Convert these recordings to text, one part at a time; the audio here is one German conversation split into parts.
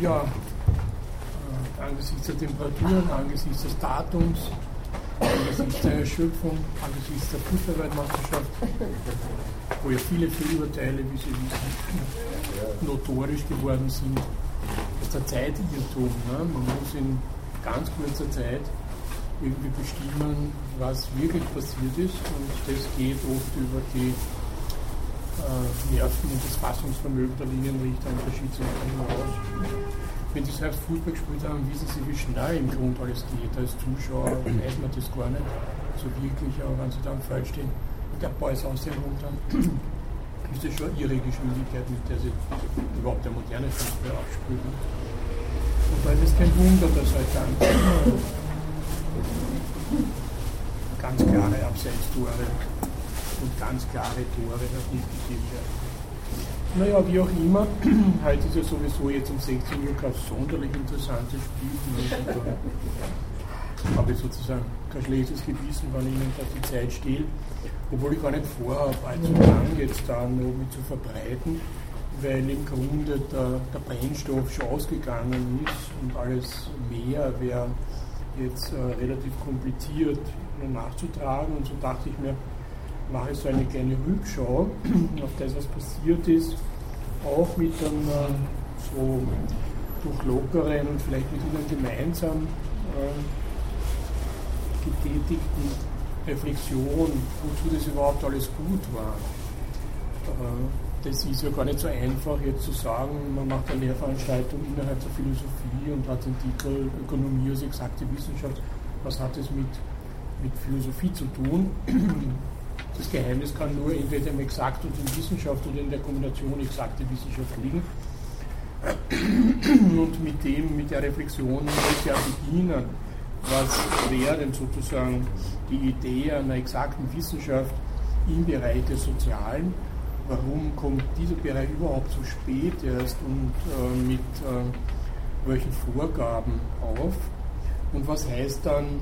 ja, äh, angesichts der Temperaturen, angesichts des Datums, angesichts der Erschöpfung, angesichts der Fußballweltmeisterschaft, wo ja viele Fehlurteile, wie Sie wissen, notorisch geworden sind, ist der Zeitirrtum. Ne? Man muss in ganz kurzer Zeit irgendwie bestimmen, was wirklich passiert ist und das geht oft über die Nerven und das Fassungsvermögen der Linienrichter in verschiedenen hinaus. Wenn Sie selbst Fußball gespielt haben, wissen Sie, wie schnell im Grund alles geht. Als Zuschauer weiß man das gar nicht so wirklich, aber wenn Sie da am Feld stehen und der Ball ist aus dem runter, ist das schon Ihre Geschwindigkeit, mit der Sie überhaupt der moderne Fußball abspielen. Und dann ist es kein Wunder, dass halt dann ganz klare Abseits-Tore und ganz klare Tore noch nicht gegeben werden. Naja, wie auch immer, heute ist ja sowieso jetzt um 16 Uhr kein sonderlich interessantes Spiel. Da habe ich sozusagen kein schlechtes Gewissen, wenn ich Ihnen da die Zeit stehle, obwohl ich gar nicht vorhabe, allzu lang jetzt da noch mit zu verbreiten, weil im Grunde der, der Brennstoff schon ausgegangen ist und alles mehr wäre jetzt äh, relativ kompliziert nachzutragen. Und so dachte ich mir, mache ich so eine kleine Rückschau auf das, was passiert ist, auch mit einem so durch lockeren und vielleicht mit Ihnen gemeinsam äh, getätigten Reflexion, wozu das überhaupt alles gut war. Äh, das ist ja gar nicht so einfach, jetzt zu sagen, man macht eine Lehrveranstaltung innerhalb der Philosophie und hat den Titel Ökonomie als exakte Wissenschaft. Was hat das mit, mit Philosophie zu tun? Das Geheimnis kann nur entweder im Exakt und in Wissenschaft oder in der Kombination exakte Wissenschaft liegen. Und mit dem, mit der Reflexion muss ja beginnen. Was wäre denn sozusagen die Idee einer exakten Wissenschaft im Bereich des Sozialen? Warum kommt dieser Bereich überhaupt so spät erst und äh, mit äh, welchen Vorgaben auf? Und was heißt dann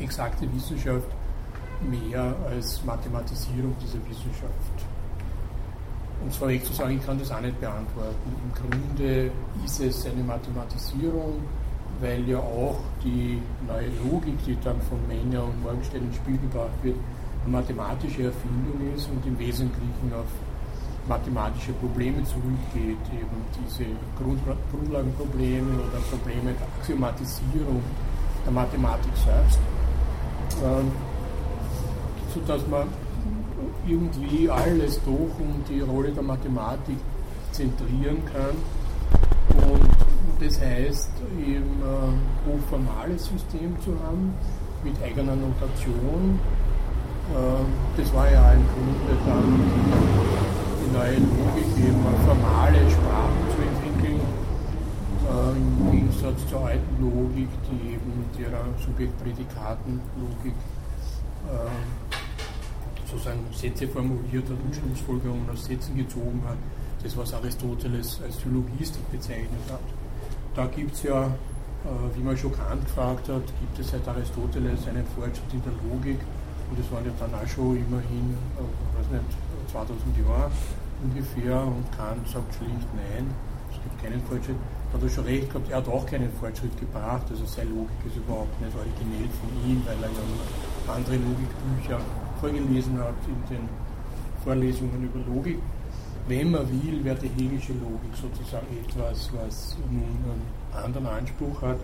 exakte Wissenschaft mehr als Mathematisierung dieser Wissenschaft. Und zwar zu sagen, ich kann das auch nicht beantworten. Im Grunde ist es eine Mathematisierung, weil ja auch die neue Logik, die dann von Menger und Morgenstern ins Spiel gebracht wird, eine mathematische Erfindung ist und im Wesentlichen auf mathematische Probleme zurückgeht, eben diese Grundlagenprobleme oder Probleme der Axiomatisierung der Mathematik selbst. Ähm, sodass man irgendwie alles doch um die Rolle der Mathematik zentrieren kann. Und das heißt, eben ein hochformales System zu haben, mit eigener Notation. Ähm, das war ja im Grunde dann die neue Logik, eben formale Sprachen zu entwickeln, ähm, im Gegensatz zur alten Logik, die eben mit ihrer Subjekt-Prädikaten-Logik ähm, sozusagen Sätze formuliert hat und Schlussfolgerungen aus Sätzen gezogen hat, das was Aristoteles als Syllogistik bezeichnet hat. Da gibt es ja, äh, wie man schon Kant gefragt hat, gibt es seit Aristoteles einen Fortschritt in der Logik und das waren ja dann auch schon immerhin, äh, weiß nicht, 2000 Jahre ungefähr und Kant sagt schlicht nein, es gibt keinen Fortschritt. Da hat er schon recht gehabt, er hat auch keinen Fortschritt gebracht, also seine Logik ist überhaupt nicht originell von ihm, weil er ja andere Logikbücher vorgelesen hat in den Vorlesungen über Logik. Wenn man will, wäre die hegelische Logik sozusagen etwas, was nun einen anderen Anspruch hat,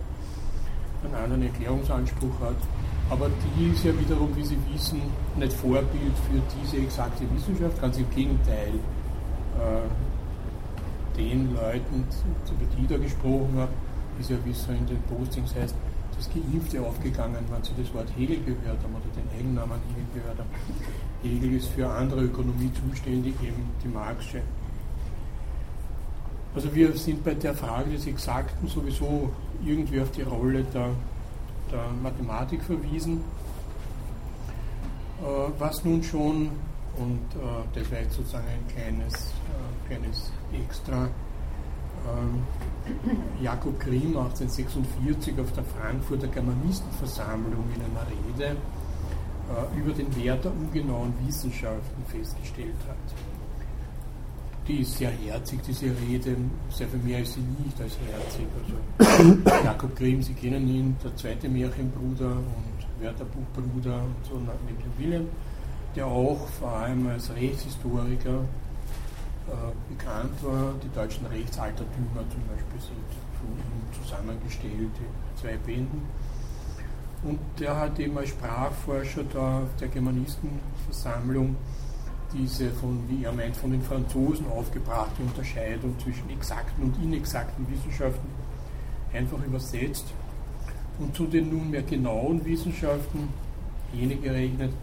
einen anderen Erklärungsanspruch hat. Aber die ist ja wiederum, wie Sie wissen, nicht Vorbild für diese exakte Wissenschaft, ganz im Gegenteil. Äh, den Leuten, über die ich da gesprochen habe, ist ja, wie es so in den Postings heißt, das Geimpfte aufgegangen, wenn Sie das Wort Hegel gehört haben oder den Eigennamen Hegel gehört haben. Hegel ist für andere Ökonomie zuständig, eben die Marxische. Also wir sind bei der Frage des Exakten sowieso irgendwie auf die Rolle der, der Mathematik verwiesen, äh, was nun schon, und äh, das wäre jetzt sozusagen ein kleines, äh, kleines Extra, ähm, Jakob Grimm 1846 auf der Frankfurter Germanistenversammlung in einer Rede äh, über den Wert der ungenauen Wissenschaften festgestellt hat. die ist sehr herzig, diese Rede, sehr viel mehr ist sie nicht als herzig. Also Jakob Grimm, Sie kennen ihn, der zweite Märchenbruder und Wörterbuchbruder und so neben dem Wilhelm, der auch vor allem als Rechtshistoriker bekannt war. Die deutschen Rechtsaltertümer zum Beispiel sind von ihm zusammengestellt, in zwei Bänden. Und der hat eben als Sprachforscher da auf der Germanistenversammlung diese von, wie er meint, von den Franzosen aufgebrachte Unterscheidung zwischen exakten und inexakten Wissenschaften einfach übersetzt und zu den nunmehr genauen Wissenschaften jene gerechnet,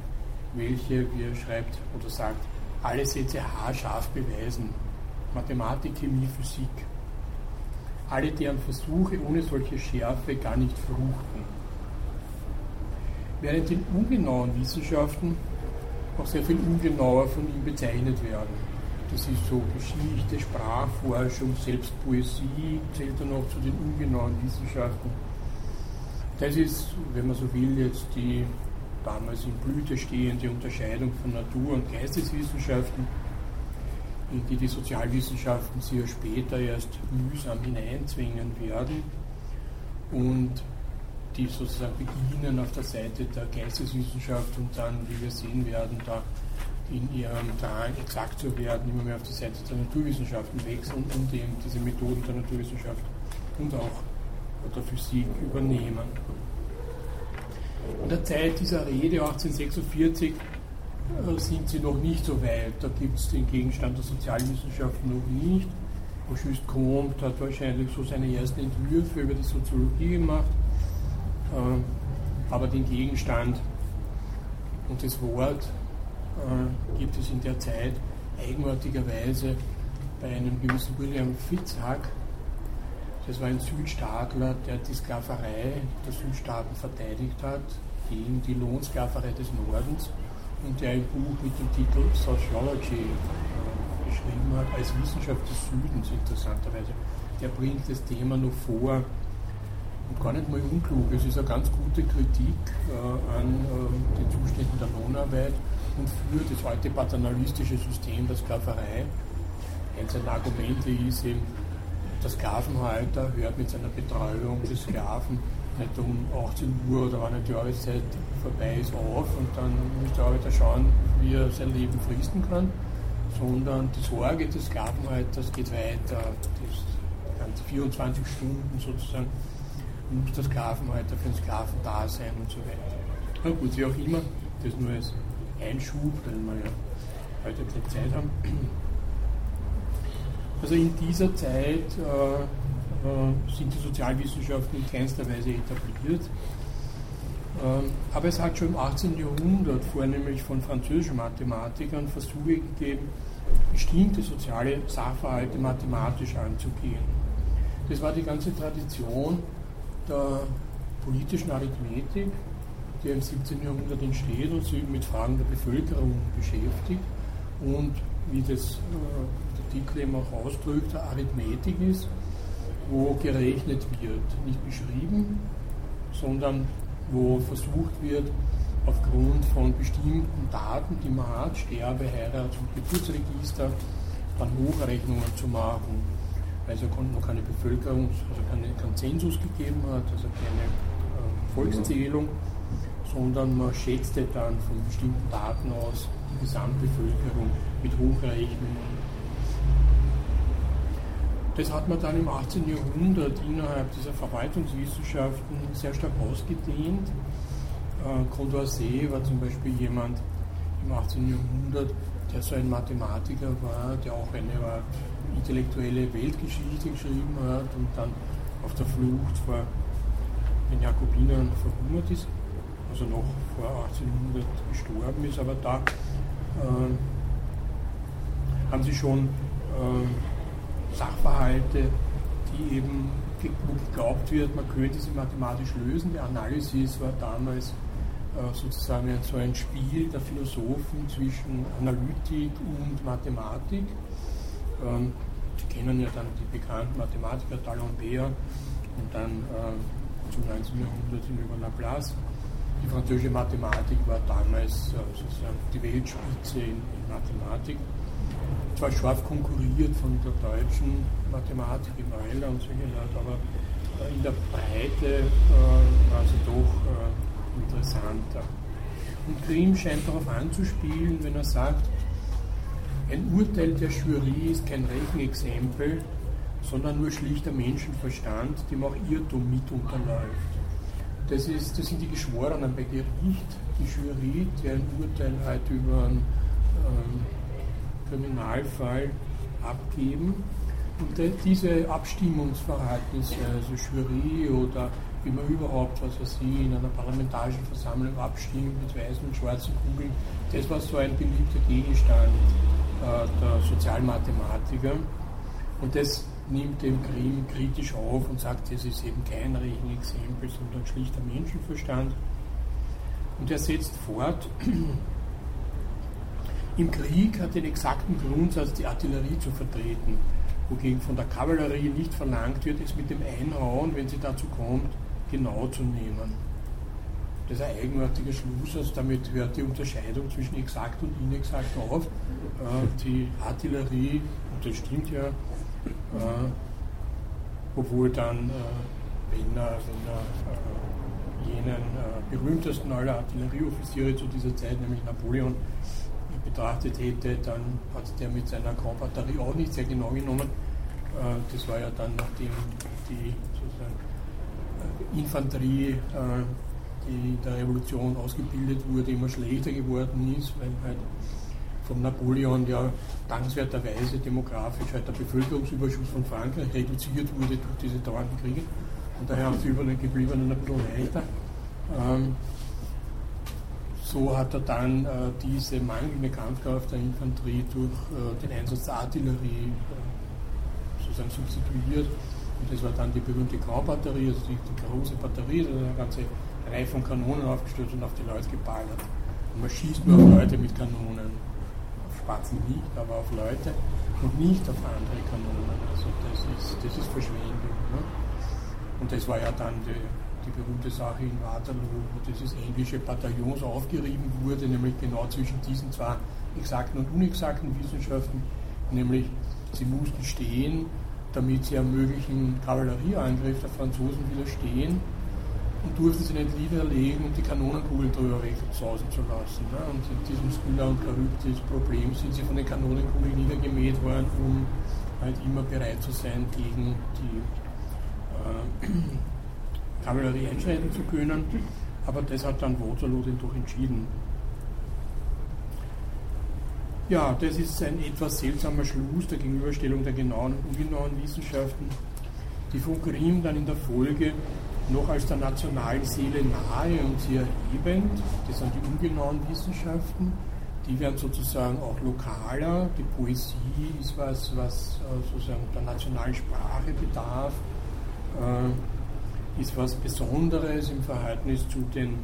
welche, wie er schreibt oder sagt, alle Sätze haarscharf beweisen. Mathematik, Chemie, Physik. Alle deren Versuche ohne solche Schärfe gar nicht fruchten. Während den ungenauen Wissenschaften auch sehr viel ungenauer von ihm bezeichnet werden. Das ist so Geschichte, Sprachforschung, selbst Poesie zählt dann auch zu den ungenauen Wissenschaften. Das ist, wenn man so will, jetzt die damals in Blüte stehende Unterscheidung von Natur- und Geisteswissenschaften, in die die Sozialwissenschaften ja später erst mühsam hineinzwingen werden. Und die sozusagen beginnen auf der Seite der Geisteswissenschaft und dann, wie wir sehen werden, da in ihrem Drang exakt zu werden, immer mehr auf die Seite der Naturwissenschaften wechseln und eben diese Methoden der Naturwissenschaft und auch der Physik übernehmen. In der Zeit dieser Rede 1846 äh, sind sie noch nicht so weit. Da gibt es den Gegenstand der Sozialwissenschaften noch nicht. Auguste Comte hat wahrscheinlich so seine ersten Entwürfe über die Soziologie gemacht äh, aber den Gegenstand und das Wort äh, gibt es in der Zeit eigenartigerweise bei einem gewissen William Fitzhugh. Das war ein Südstaatler, der die Sklaverei der Südstaaten verteidigt hat, gegen die Lohnsklaverei des Nordens und der ein Buch mit dem Titel Sociology äh, geschrieben hat, als Wissenschaft des Südens interessanterweise. Der bringt das Thema noch vor und gar nicht mal unklug. Es ist eine ganz gute Kritik äh, an äh, den Zuständen der Lohnarbeit und für das alte paternalistische System der Sklaverei. Eins seiner Argumente ist eben, der Sklavenhalter hört mit seiner Betreuung des Sklaven nicht um 18 Uhr oder wann die Jahreszeit vorbei ist auf und dann muss der Arbeiter schauen, wie er sein Leben fristen kann, sondern die Sorge des Sklavenhalters geht weiter. Das ganze 24 Stunden sozusagen muss der Sklavenhalter für den Sklaven da sein und so weiter. Na gut, wie auch immer, das nur als Einschub, weil wir ja heute keine Zeit haben. Also in dieser Zeit äh, äh, sind die Sozialwissenschaften in keinster Weise etabliert. Ähm, aber es hat schon im 18. Jahrhundert, vornehmlich von französischen Mathematikern, Versuche gegeben, bestimmte soziale Sachverhalte mathematisch anzugehen. Das war die ganze Tradition der politischen Arithmetik, die im 17. Jahrhundert entsteht und sich mit Fragen der Bevölkerung beschäftigt und wie das der Titel eben auch ausdrückt, Arithmetik ist, wo gerechnet wird, nicht beschrieben, sondern wo versucht wird, aufgrund von bestimmten Daten, die man hat, Sterbe, Heirats- und Geburtsregister, dann Hochrechnungen zu machen weil es noch keine Bevölkerung, also keine, keinen Zensus gegeben hat, also keine äh, Volkszählung, sondern man schätzte dann von bestimmten Daten aus die Gesamtbevölkerung mit Hochrechnungen. Das hat man dann im 18. Jahrhundert innerhalb dieser Verwaltungswissenschaften sehr stark ausgedehnt. Äh, Condorcet war zum Beispiel jemand im 18. Jahrhundert, der so ein Mathematiker war, der auch eine Art intellektuelle Weltgeschichte geschrieben hat und dann auf der Flucht vor den Jakobinern verhungert ist, also noch vor 1800 gestorben ist, aber da äh, haben sie schon äh, Sachverhalte, die eben geglaubt wird, man könnte sie mathematisch lösen. Die Analysis war damals äh, sozusagen so ein Spiel der Philosophen zwischen Analytik und Mathematik. Ähm, Sie kennen ja dann die bekannten Mathematiker D'Alembert und dann zum 19. Jahrhundert über Laplace. Die französische Mathematik war damals äh, sozusagen die Weltspitze in, in Mathematik. Zwar scharf konkurriert von der deutschen Mathematik in Euler und solche Leute, aber in der Breite äh, war sie doch äh, interessanter. Und Grimm scheint darauf anzuspielen, wenn er sagt, ein Urteil der Jury ist kein Rechenexempel, sondern nur schlichter Menschenverstand, dem auch Irrtum mit unterläuft. Das, ist, das sind die Geschworenen bei Gericht, die Jury, die ein Urteil halt über einen ähm, Kriminalfall abgeben. Und diese Abstimmungsverhaltnisse, also Jury oder wie man überhaupt, was weiß ich, in einer parlamentarischen Versammlung abstimmt mit weißen und schwarzen Kugeln, das war so ein beliebter Gegenstand äh, der Sozialmathematiker. Und das nimmt den Grimm kritisch auf und sagt, es ist eben kein Rechenexempel, sondern schlichter Menschenverstand. Und er setzt fort, im Krieg hat den exakten Grundsatz, die Artillerie zu vertreten, wogegen von der Kavallerie nicht verlangt wird, es mit dem Einhauen, wenn sie dazu kommt, genau zu nehmen. Das ist ein eigenartiger Schluss, also damit hört die Unterscheidung zwischen exakt und inexakt auf. Äh, die Artillerie, und das stimmt ja, äh, obwohl dann, äh, wenn er, wenn er jenen berühmtesten aller Artillerieoffiziere zu dieser Zeit, nämlich Napoleon, betrachtet hätte, dann hat der mit seiner Grand Batterie auch nicht sehr genau genommen. das war ja dann, nachdem die Infanterie die in der Revolution ausgebildet wurde, immer schlechter geworden ist, weil halt von Napoleon ja dankenswerterweise demografisch halt der Bevölkerungsüberschuss von Frankreich reduziert wurde durch diese dauernden Kriege. Und daher haben die Übergebliebenen ein bisschen leichter. Ähm, so hat er dann äh, diese mangelnde Kampfkraft der Infanterie durch äh, den Einsatz der Artillerie äh, sozusagen substituiert. Und das war dann die berühmte Grau-Batterie, also die, die große Batterie, also eine ganze Reihe von Kanonen aufgestellt und auf die Leute geballert. Und man schießt nur auf Leute mit Kanonen. Auf Spatzen nicht, aber auf Leute und nicht auf andere Kanonen. Also das ist, das ist Verschwendung. Ne? Und das war ja dann die, die berühmte Sache in Waterloo, wo dieses englische Bataillons aufgerieben wurde, nämlich genau zwischen diesen zwei exakten und unexakten Wissenschaften, nämlich sie mussten stehen, damit sie einem möglichen Kavallerieangriff der Franzosen widerstehen und durften sie nicht niederlegen und die Kanonenkugeln drüber wegsausen zu lassen. Ne? Und in diesem Skylla und Charybdis Problem sind sie von den Kanonenkugeln niedergemäht worden, um halt immer bereit zu sein, gegen die äh, Kavallerie einschreiten zu können. Aber das hat dann Waterloo den doch entschieden. Ja, das ist ein etwas seltsamer Schluss der Gegenüberstellung der genauen und ungenauen Wissenschaften, die von Grimm dann in der Folge noch als der nationalen Seele nahe und sehr erhebend. Das sind die ungenauen Wissenschaften. Die werden sozusagen auch lokaler. Die Poesie ist was, was äh, sozusagen der nationalen Sprache bedarf, äh, ist was Besonderes im Verhältnis zu den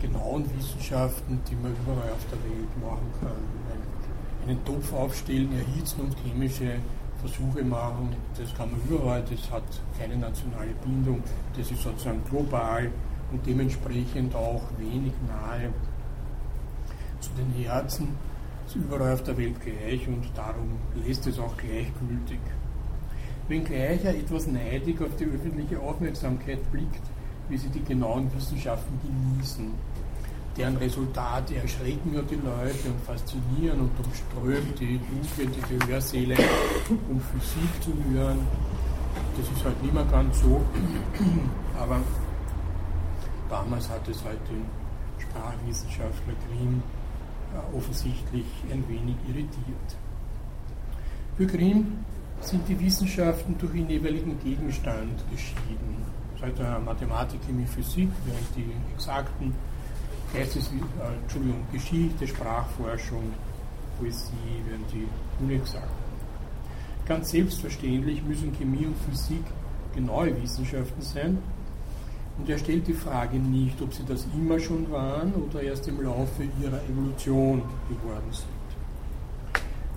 genauen Wissenschaften, die man überall auf der Welt machen kann. Einen Topf aufstellen, erhitzen und chemische Versuche machen, das kann man überall, das hat keine nationale Bindung, das ist sozusagen global und dementsprechend auch wenig nahe zu den Herzen, ist überall auf der Welt gleich und darum lässt es auch gleichgültig. Wenngleich er etwas neidig auf die öffentliche Aufmerksamkeit blickt, wie sie die genauen Wissenschaften genießen deren Resultate erschrecken ja die Leute und faszinieren und umströmt die Jugend, die Hörsäle, um Physik zu hören. Das ist halt nicht mehr ganz so, aber damals hat es halt den Sprachwissenschaftler Grimm äh, offensichtlich ein wenig irritiert. Für Grimm sind die Wissenschaften durch ihren jeweiligen Gegenstand geschieden. Seit der Mathematik, Chemie, Physik, während die exakten Geistes, äh, Entschuldigung, Geschichte, Sprachforschung, Poesie werden die unexakt. Ganz selbstverständlich müssen Chemie und Physik genaue Wissenschaften sein. Und er stellt die Frage nicht, ob sie das immer schon waren oder erst im Laufe ihrer Evolution geworden sind.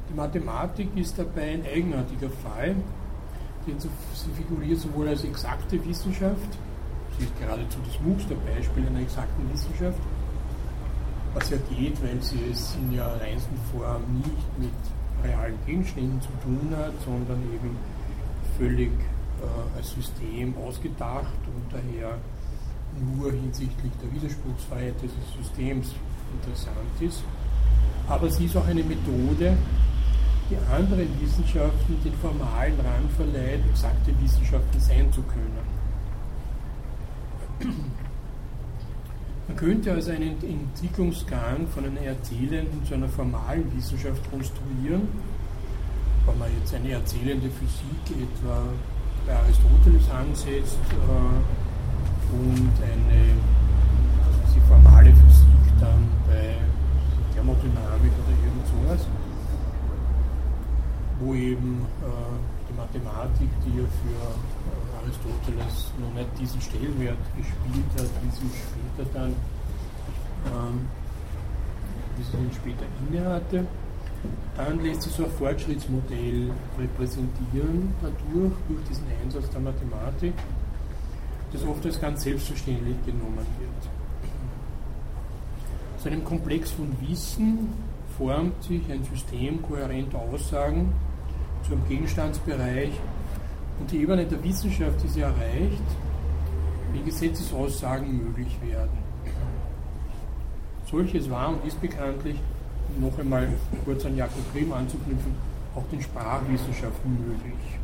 Die Mathematik ist dabei ein eigenartiger Fall, denn sie figuriert sowohl als exakte Wissenschaft, sie ist geradezu das muckste Beispiel einer exakten Wissenschaft, was ja geht, weil sie es in ihrer reinsten Form nicht mit realen Gegenständen zu tun hat, sondern eben völlig äh, als System ausgedacht und daher nur hinsichtlich der Widerspruchsfreiheit dieses Systems interessant ist. Aber sie ist auch eine Methode, die anderen Wissenschaften den formalen Rang verleiht, exakte Wissenschaften sein zu können. Man könnte also einen Entwicklungsgang von einer erzählenden zu einer formalen Wissenschaft konstruieren. Wenn man jetzt eine erzählende Physik etwa bei Aristoteles ansetzt äh, und eine formale Physik dann bei Thermodynamik oder irgend sowas, wo eben äh, die Mathematik, die ja für äh, Aristoteles noch nicht diesen Stellenwert gespielt hat, wie sie später dann, ähm, wie sie ihn später innehatte, dann lässt sich so ein Fortschrittsmodell repräsentieren dadurch, durch diesen Einsatz der Mathematik, das oft als ganz selbstverständlich genommen wird. Aus einem Komplex von Wissen formt sich ein System kohärenter Aussagen zum Gegenstandsbereich und die Ebene der Wissenschaft, sie erreicht, wie Gesetzesaussagen möglich werden. Solches war und ist bekanntlich, noch einmal kurz an Jakob Grimm anzuknüpfen, auch den Sprachwissenschaften möglich.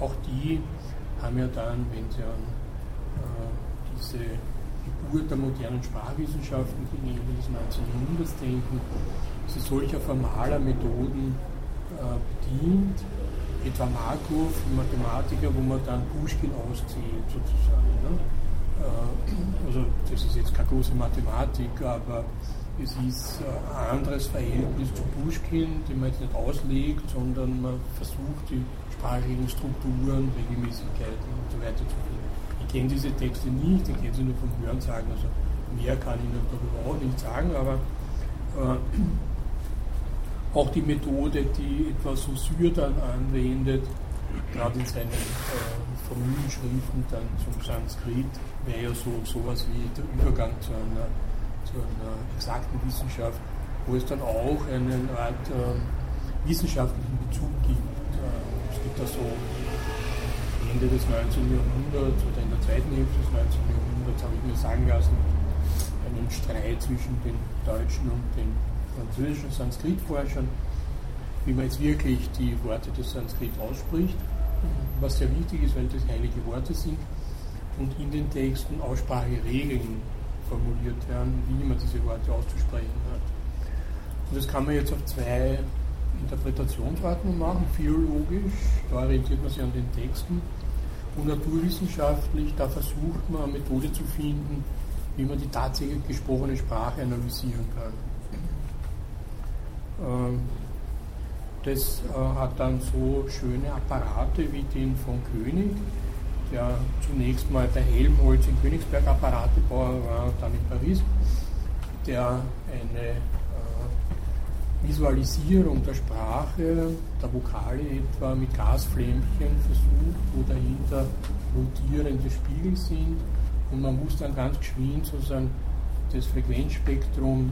Auch die haben ja dann, wenn sie an äh, diese Geburt der modernen Sprachwissenschaften gegen Ende des 19. Jahrhunderts denken, sie solcher formaler Methoden äh, bedient, etwa Markov, Mathematiker, wo man dann Pushkin auszählt sozusagen. Ne? Äh, also das ist jetzt keine große Mathematik, aber es ist ein anderes Verhältnis zu Pushkin, den man jetzt nicht auslegt, sondern man versucht die sprachlichen Strukturen, Regelmäßigkeiten und so weiter zu finden. Ich kenne diese Texte nicht, ich kenne sie nur vom Hörensagen, also mehr kann ich darüber auch nicht sagen, aber äh, auch die Methode, die etwa Saussure dann anwendet, gerade in seinen äh, dann zum Sanskrit, wäre ja so sowas wie der Übergang zu einer, zu einer exakten Wissenschaft, wo es dann auch eine Art äh, wissenschaftlichen Bezug gibt. Äh, es gibt da so Ende des 19. Jahrhunderts oder in der zweiten Hälfte des 19. Jahrhunderts, habe ich mir sagen lassen, einen Streit zwischen den Deutschen und den französischen Sanskrit-Forschern, wie man jetzt wirklich die Worte des Sanskrit ausspricht, was sehr wichtig ist, weil das heilige Worte sind und in den Texten Ausspracheregeln formuliert werden, wie man diese Worte auszusprechen hat. Und das kann man jetzt auf zwei Interpretationsarten machen, philologisch, da orientiert man sich an den Texten, und naturwissenschaftlich, da versucht man eine Methode zu finden, wie man die tatsächlich gesprochene Sprache analysieren kann. Ähm, das äh, hat dann so schöne Apparate wie den von König, der zunächst mal bei Helmholtz in Königsberg Apparaterbauer war und dann in Paris, der eine äh, Visualisierung der Sprache, der Vokale etwa mit Gasflämmchen versucht, wo dahinter rotierende Spiegel sind. Und man muss dann ganz geschwind sozusagen das Frequenzspektrum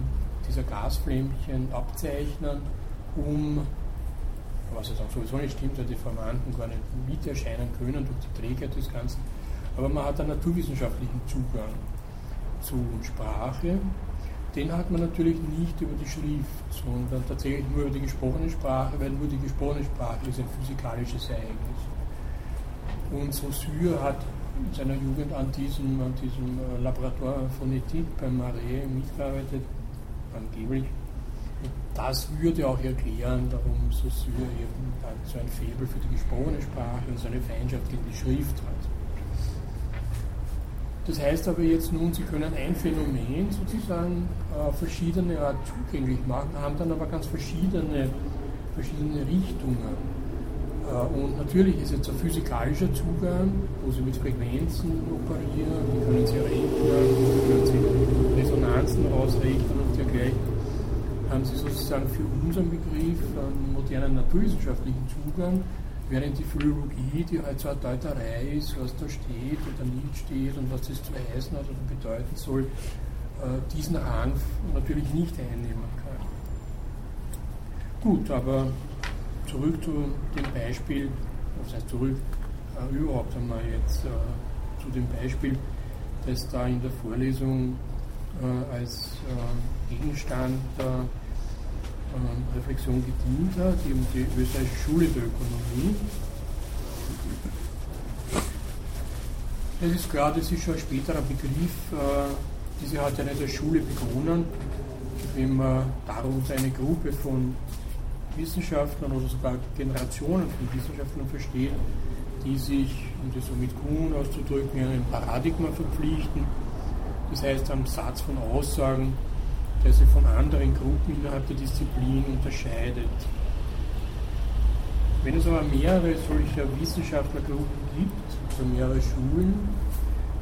dieser Gasflämmchen abzeichnen, um, was jetzt auch sowieso nicht stimmt, weil die Formanten gar nicht mit erscheinen können durch die Träger des Ganzen, aber man hat einen naturwissenschaftlichen Zugang zu Sprache. Den hat man natürlich nicht über die Schrift, sondern tatsächlich nur über die gesprochene Sprache, weil nur die gesprochene Sprache ist ein physikalisches Ereignis. Und Saussure hat in seiner Jugend an diesem, an diesem äh, Laboratoire Phonetik beim Marais mitgearbeitet angeblich. Das würde auch erklären, warum Saussure eben so ein Faible für die gesprochene Sprache und so eine Feindschaft gegen die Schrift hat. Das heißt aber jetzt nun, Sie können ein Phänomen sozusagen äh, verschiedene Art zugänglich machen, haben dann aber ganz verschiedene, verschiedene Richtungen. Äh, und natürlich ist jetzt ein physikalischer Zugang, wo Sie mit Frequenzen operieren, die können Sie rechnen, können Sie Resonanzen ausrechnen dergleichen, haben sie sozusagen für unseren Begriff einen modernen naturwissenschaftlichen Zugang, während die Philologie, die halt so eine Deuterei ist, was da steht oder nicht steht und was das zu heißen hat oder bedeuten soll, äh, diesen Rang natürlich nicht einnehmen kann. Gut, aber zurück zu dem Beispiel, was heißt zurück, äh, überhaupt einmal jetzt äh, zu dem Beispiel, das da in der Vorlesung äh, als äh, Gegenstand der äh, Reflexion gedient hat, eben die österreichische Schule der Ökonomie. Es ist klar, das ist schon ein späterer Begriff. Äh, diese hat ja nicht als Schule begonnen, wenn man darunter eine Gruppe von Wissenschaftlern oder sogar Generationen von Wissenschaftlern versteht, die sich, um das so mit Kuhn auszudrücken, einem Paradigma verpflichten. Das heißt, am Satz von Aussagen, der sich von anderen Gruppen innerhalb der Disziplin unterscheidet. Wenn es aber mehrere solcher Wissenschaftlergruppen gibt, also mehrere Schulen,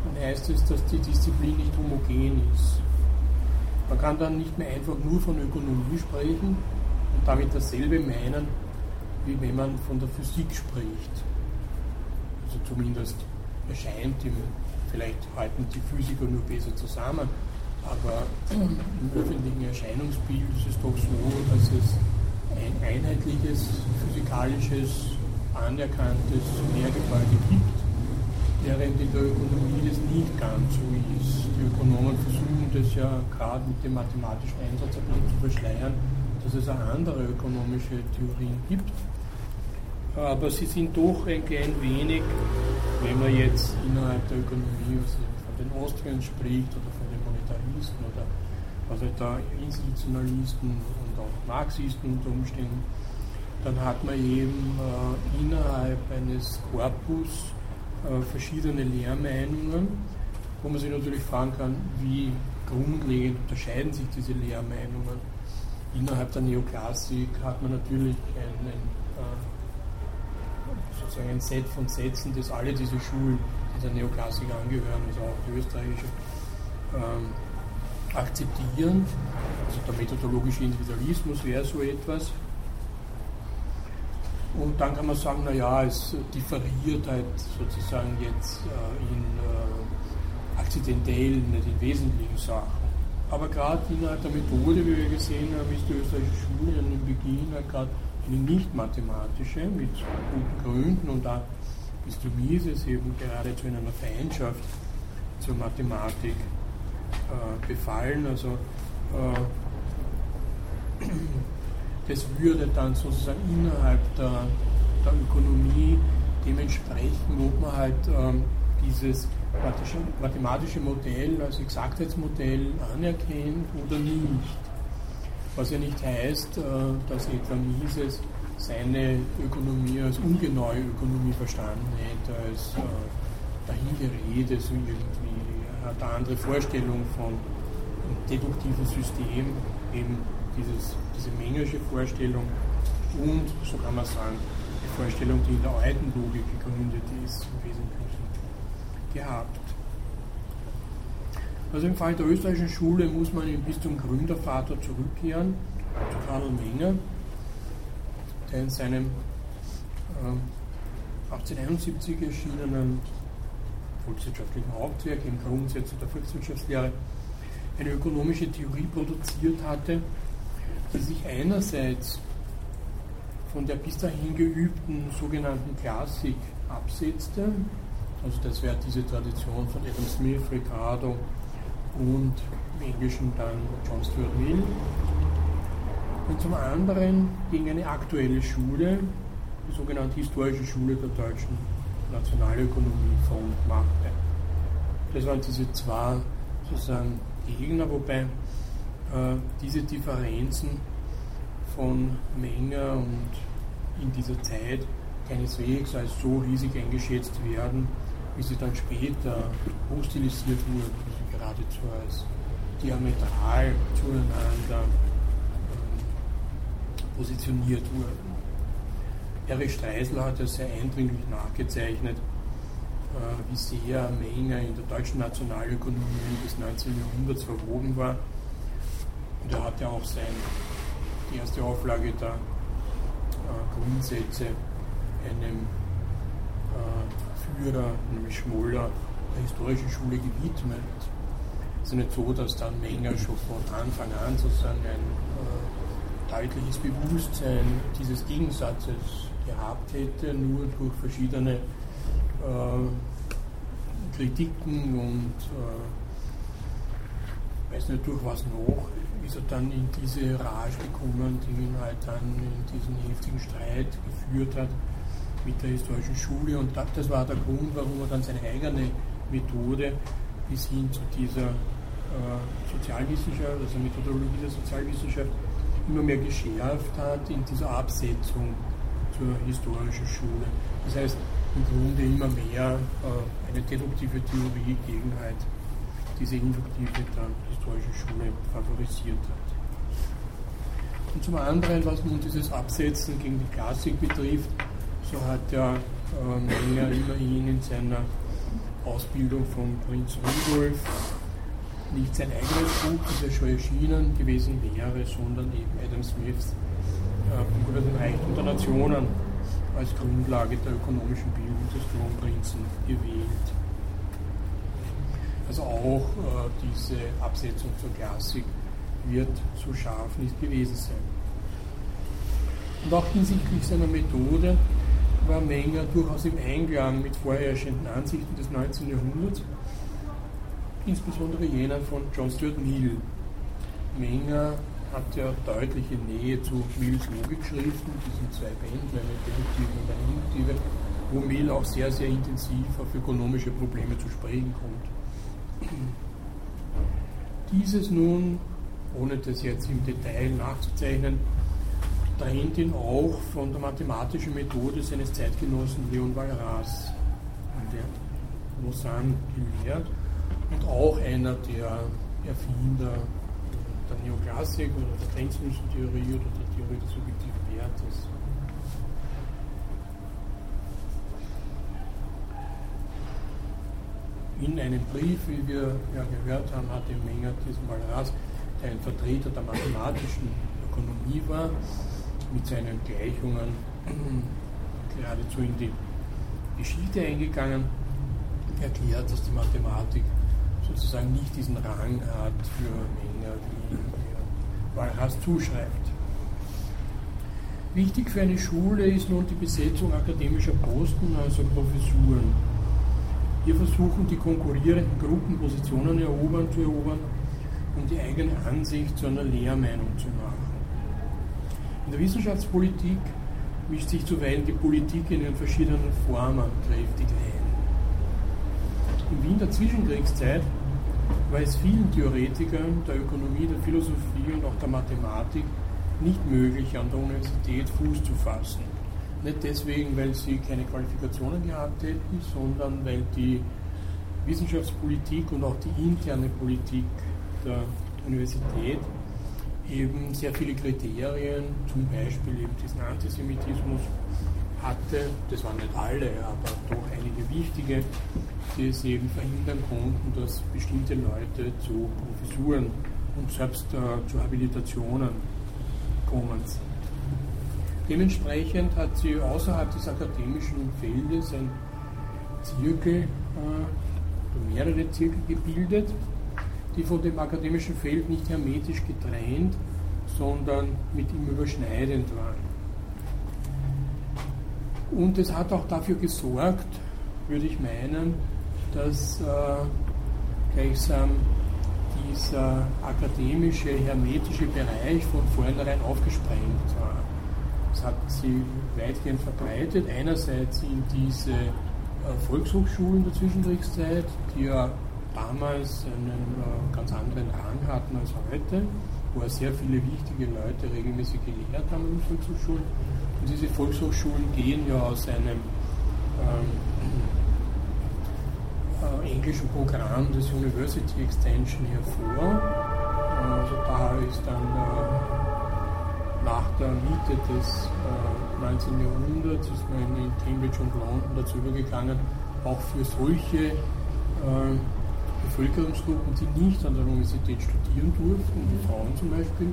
dann heißt es, dass die Disziplin nicht homogen ist. Man kann dann nicht mehr einfach nur von Ökonomie sprechen und damit dasselbe meinen, wie wenn man von der Physik spricht. Also zumindest erscheint ihm, vielleicht halten die Physiker nur besser zusammen, aber im öffentlichen Erscheinungsbild ist es doch so, dass es ein einheitliches, physikalisches, anerkanntes Mehrgebäude gibt, während in der Ökonomie das nicht ganz so ist. Die Ökonomen versuchen das ja gerade mit dem mathematischen Einsatz zu verschleiern, dass es auch andere ökonomische Theorien gibt. Aber sie sind doch ein klein wenig, wenn man jetzt innerhalb der Ökonomie also von den Austrian spricht oder von den Monetaristen oder also da Institutionalisten und auch Marxisten unter Umständen, dann hat man eben äh, innerhalb eines Korpus äh, verschiedene Lehrmeinungen, wo man sich natürlich fragen kann, wie grundlegend unterscheiden sich diese Lehrmeinungen. Innerhalb der Neoklassik hat man natürlich ein, ein, äh, sozusagen ein Set von Sätzen, das alle diese Schulen dieser Neoklassik angehören, also auch die österreichische, ähm, akzeptieren. Also der methodologische Individualismus wäre so etwas. Und dann kann man sagen, naja, es differiert halt sozusagen jetzt äh, in äh, akzidentellen, nicht in wesentlichen Sachen. Aber gerade innerhalb der Methode, wie wir gesehen haben, ist die österreichische Schule an dem Beginn halt gerade eine nicht mathematische, mit guten Gründen und da ist die Mises eben geradezu in einer Feindschaft zur Mathematik äh, befallen. Also äh, das würde dann sozusagen innerhalb der, der Ökonomie dementsprechend, ob man halt ähm, dieses mathematische Modell als Exaktheitsmodell anerkennt oder nicht. Was ja nicht heißt, äh, dass etwa Mises seine Ökonomie als ungenaue Ökonomie verstanden hätte, als äh, dahingerede, so irgendwie. Hat eine andere Vorstellung von einem deduktiven System, eben dieses, diese Mengersche Vorstellung und, so kann man sagen, die Vorstellung, die in der alten Logik gegründet ist, im Wesentlichen gehabt. Also im Fall der österreichischen Schule muss man bis zum Gründervater zurückkehren, zu Karl Menger, der in seinem äh, 1871 erschienenen volkswirtschaftlichen Hauptwerk im Grundsätze der Volkswirtschaftslehre eine ökonomische Theorie produziert hatte, die sich einerseits von der bis dahin geübten sogenannten Klassik absetzte, also das wäre diese Tradition von Adam Smith, Ricardo und im Englischen dann John Stuart Mill. Und zum anderen ging eine aktuelle Schule, die sogenannte Historische Schule der deutschen Nationalökonomie von machte. Das waren diese zwei sozusagen Gegner, wobei äh, diese Differenzen von Menger und in dieser Zeit keineswegs als so riesig eingeschätzt werden, wie sie dann später hochstilisiert wurden, also geradezu als diametral zueinander ähm, positioniert wurden. Erich Streisler hat ja sehr eindringlich nachgezeichnet, äh, wie sehr Menger in der deutschen Nationalökonomie des 19. Jahrhunderts verwoben war. Und er hat ja auch sein, die erste Auflage der äh, Grundsätze einem äh, Führer, nämlich Schmoller, der historischen Schule gewidmet. Es ist nicht so, dass dann Menger schon von Anfang an sozusagen ein äh, deutliches Bewusstsein dieses Gegensatzes gehabt hätte, nur durch verschiedene äh, Kritiken und äh, weiß nicht durch was noch, ist er dann in diese Rage gekommen, die ihn halt dann in diesen heftigen Streit geführt hat mit der historischen Schule. Und das war der Grund, warum er dann seine eigene Methode bis hin zu dieser äh, Sozialwissenschaft, also Methodologie der Sozialwissenschaft, immer mehr geschärft hat in dieser Absetzung zur historischen Schule. Das heißt, im Grunde immer mehr äh, eine deduktive Theorie gegen halt diese induktive der historischen Schule favorisiert hat. Und zum anderen, was nun dieses Absetzen gegen die Klassik betrifft, so hat äh, Menger immerhin in seiner Ausbildung von Prinz Rudolf nicht sein eigenes Buch, das ja schon erschienen gewesen wäre, sondern eben Adam Smiths äh, über den Reichtum der Nationen als Grundlage der ökonomischen Bildung des Kronprinzen gewählt. Also auch äh, diese Absetzung zur Klassik wird so scharf nicht gewesen sein. Und auch hinsichtlich seiner Methode war Menger durchaus im Einklang mit vorherrschenden Ansichten des 19. Jahrhunderts, insbesondere jenen von John Stuart Mill. Menger hat ja deutliche Nähe zu Mills Logikschriften, diesen zwei Bänden, eine deduktive und eine induktive, wo Mill auch sehr, sehr intensiv auf ökonomische Probleme zu sprechen kommt. Dieses nun, ohne das jetzt im Detail nachzuzeichnen, ihn auch von der mathematischen Methode seines Zeitgenossen Leon Walras, der Lausanne gelehrt und auch einer der Erfinder der Neoklassik oder der Grenznutzertheorie oder der Theorie des subjektiven Wertes. In einem Brief, wie wir ja gehört haben, hat Menger diesen Walras, der ein Vertreter der mathematischen Ökonomie war, mit seinen Gleichungen geradezu in die Geschichte eingegangen, erklärt, dass die Mathematik sozusagen nicht diesen Rang hat für Menger, wie er Walras zuschreibt. Wichtig für eine Schule ist nun die Besetzung akademischer Posten, also Professuren. Hier versuchen die konkurrierenden Gruppen Positionen erobern, zu erobern, um die eigene Ansicht zu einer Lehrmeinung zu machen. In der Wissenschaftspolitik mischt sich zuweilen die Politik in ihren verschiedenen Formen kräftig ein. In Wien der Zwischenkriegszeit war es vielen Theoretikern der Ökonomie, der Philosophie und auch der Mathematik nicht möglich, an der Universität Fuß zu fassen. Nicht deswegen, weil sie keine Qualifikationen gehabt hätten, sondern weil die Wissenschaftspolitik und auch die interne Politik der Universität eben sehr viele Kriterien, zum Beispiel eben diesen Antisemitismus hatte, das waren nicht alle, aber doch einige wichtige, die es eben verhindern konnten, dass bestimmte Leute zu Professuren und selbst äh, zu Habilitationen kommen. Dementsprechend hat sie außerhalb des akademischen Feldes ein Zirkel, äh, mehrere Zirkel gebildet, die von dem akademischen Feld nicht hermetisch getrennt, sondern mit ihm überschneidend waren. Und es hat auch dafür gesorgt, würde ich meinen, dass äh, gleichsam dieser akademische, hermetische Bereich von vornherein aufgesprengt war. Das hat sie weitgehend verbreitet. Einerseits in diese äh, Volkshochschulen der Zwischenkriegszeit, die ja damals einen äh, ganz anderen Rang hatten als heute, wo sehr viele wichtige Leute regelmäßig gelehrt haben in Volkshochschulen. Und diese Volkshochschulen gehen ja aus einem ähm, äh, englischen Programm des University Extension hervor. Also da ist dann äh, nach der Mitte des 19. Äh, Jahrhunderts ist man in Cambridge und London dazu übergegangen, auch für solche Bevölkerungsgruppen, die nicht an der Universität studieren durften, wie Frauen zum Beispiel,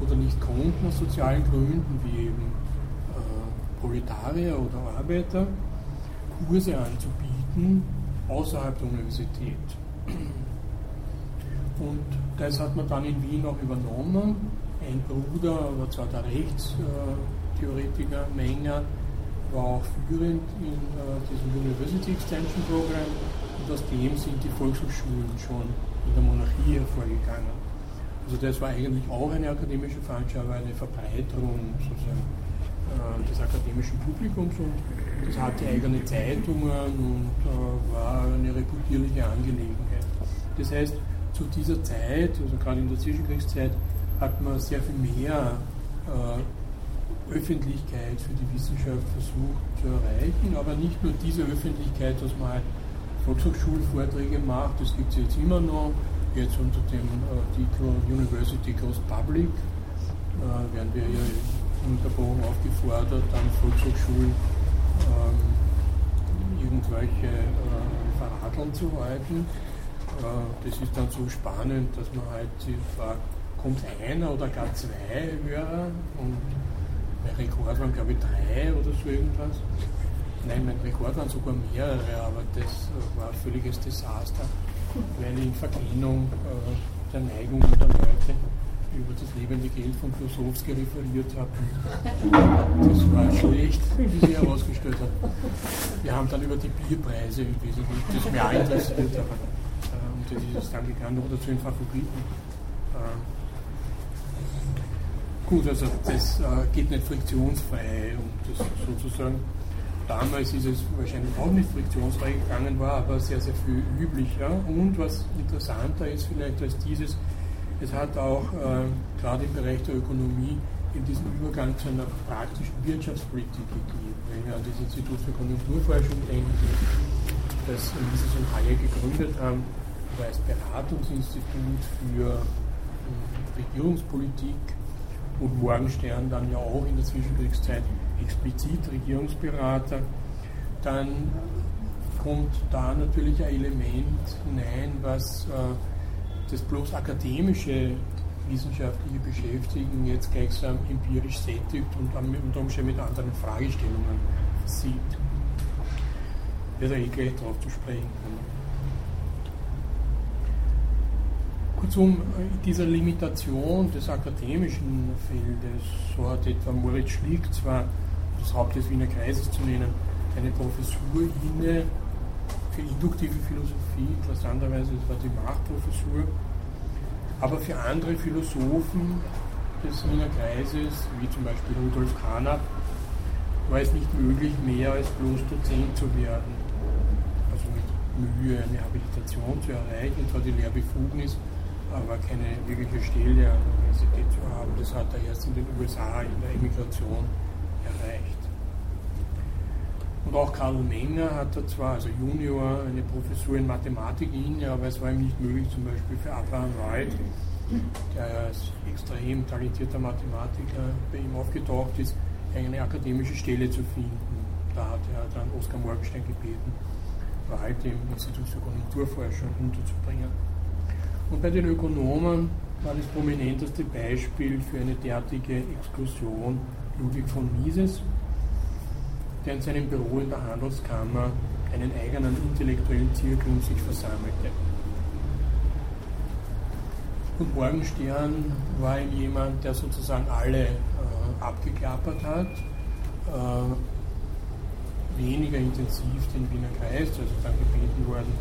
oder nicht konnten aus sozialen Gründen, wie eben äh, Proletarier oder Arbeiter, Kurse anzubieten außerhalb der Universität. Und das hat man dann in Wien auch übernommen ein Bruder, aber zwar der Rechtstheoretiker Menger, war auch führend in äh, diesem University Extension Program aus dem sind die Volkshochschulen schon in der Monarchie hervorgegangen. Also das war eigentlich auch eine akademische Veranstaltung, eine Verbreiterung sozusagen äh, des akademischen Publikums und das hatte eigene Zeitungen und äh, war eine reputierliche Angelegenheit. Das heißt, zu dieser Zeit, also gerade in der Zwischenkriegszeit, hat man sehr viel mehr äh, Öffentlichkeit für die Wissenschaft versucht zu erreichen, aber nicht nur diese Öffentlichkeit, dass man halt Volkshochschulvorträge macht, das gibt es jetzt immer noch, jetzt unter dem äh, Titel University Goes Public, äh, werden wir ja ununterbrochen aufgefordert, an Volkshochschulen ähm, irgendwelche äh, Verradeln zu halten. Äh, das ist dann so spannend, dass man halt fragt, kommt einer oder gar zwei Hörer und mein Rekord waren glaube ich drei oder so irgendwas. Nein, mein Rekord waren sogar mehrere, aber das war ein völliges Desaster, weil in Verkennung äh, der Neigungen der Leute über das lebende Geld von Klosowski referiert habe. Das war schlecht, wie sie herausgestellt hat. Wir haben dann über die Bierpreise im Wesentlichen, das auch interessiert, aber äh, und das ist dann gegangen oder zu den Favoriten. Äh, gut, also das äh, geht nicht friktionsfrei und das sozusagen damals ist es wahrscheinlich auch nicht friktionsfrei gegangen war, aber sehr, sehr viel üblicher. Und was interessanter ist vielleicht als dieses, es hat auch äh, gerade im Bereich der Ökonomie in diesem Übergang zu einer praktischen Wirtschaftspolitik gegeben. Wenn wir an das Institut für Konjunkturforschung denken, das Mises und Hayek gegründet haben, war als Beratungsinstitut für äh, Regierungspolitik und Morgenstern dann ja auch in der Zwischenkriegszeit explizit Regierungsberater, dann kommt da natürlich ein Element hinein, was äh, das bloß akademische wissenschaftliche Beschäftigen jetzt gleichsam empirisch sättigt und unter Umständen mit anderen Fragestellungen sieht. Wird eh gleich darauf zu sprechen. Kurzum, dieser Limitation des akademischen Feldes, so hat etwa Moritz Schlick zwar das Haupt des Wiener Kreises zu nennen, eine Professur inne für induktive Philosophie, interessanterweise, das war die Machtprofessur, aber für andere Philosophen des Wiener Kreises, wie zum Beispiel Rudolf Carnap, war es nicht möglich, mehr als bloß Dozent zu werden. Also mit Mühe eine Habilitation zu erreichen, zwar die Lehrbefugnis, aber keine wirkliche Stelle an der Universität zu haben. Das hat er erst in den USA in der Emigration erreicht. Und auch Karl Menger hatte zwar, also Junior, eine Professur in Mathematik inne, aber es war ihm nicht möglich, zum Beispiel für Abraham Wright, der als extrem talentierter Mathematiker bei ihm aufgetaucht ist, eine akademische Stelle zu finden. Da hat er dann Oskar Morgenstein gebeten, Wright im Institut für Konjunkturforschung unterzubringen. Und bei den Ökonomen war das prominenteste Beispiel für eine derartige Exklusion Ludwig von Mises, der in seinem Büro in der Handelskammer einen eigenen intellektuellen Zirkel um sich versammelte. Und Morgenstern war ihm jemand, der sozusagen alle äh, abgeklappert hat, äh, weniger intensiv den Wiener Kreis, also dann gebeten worden,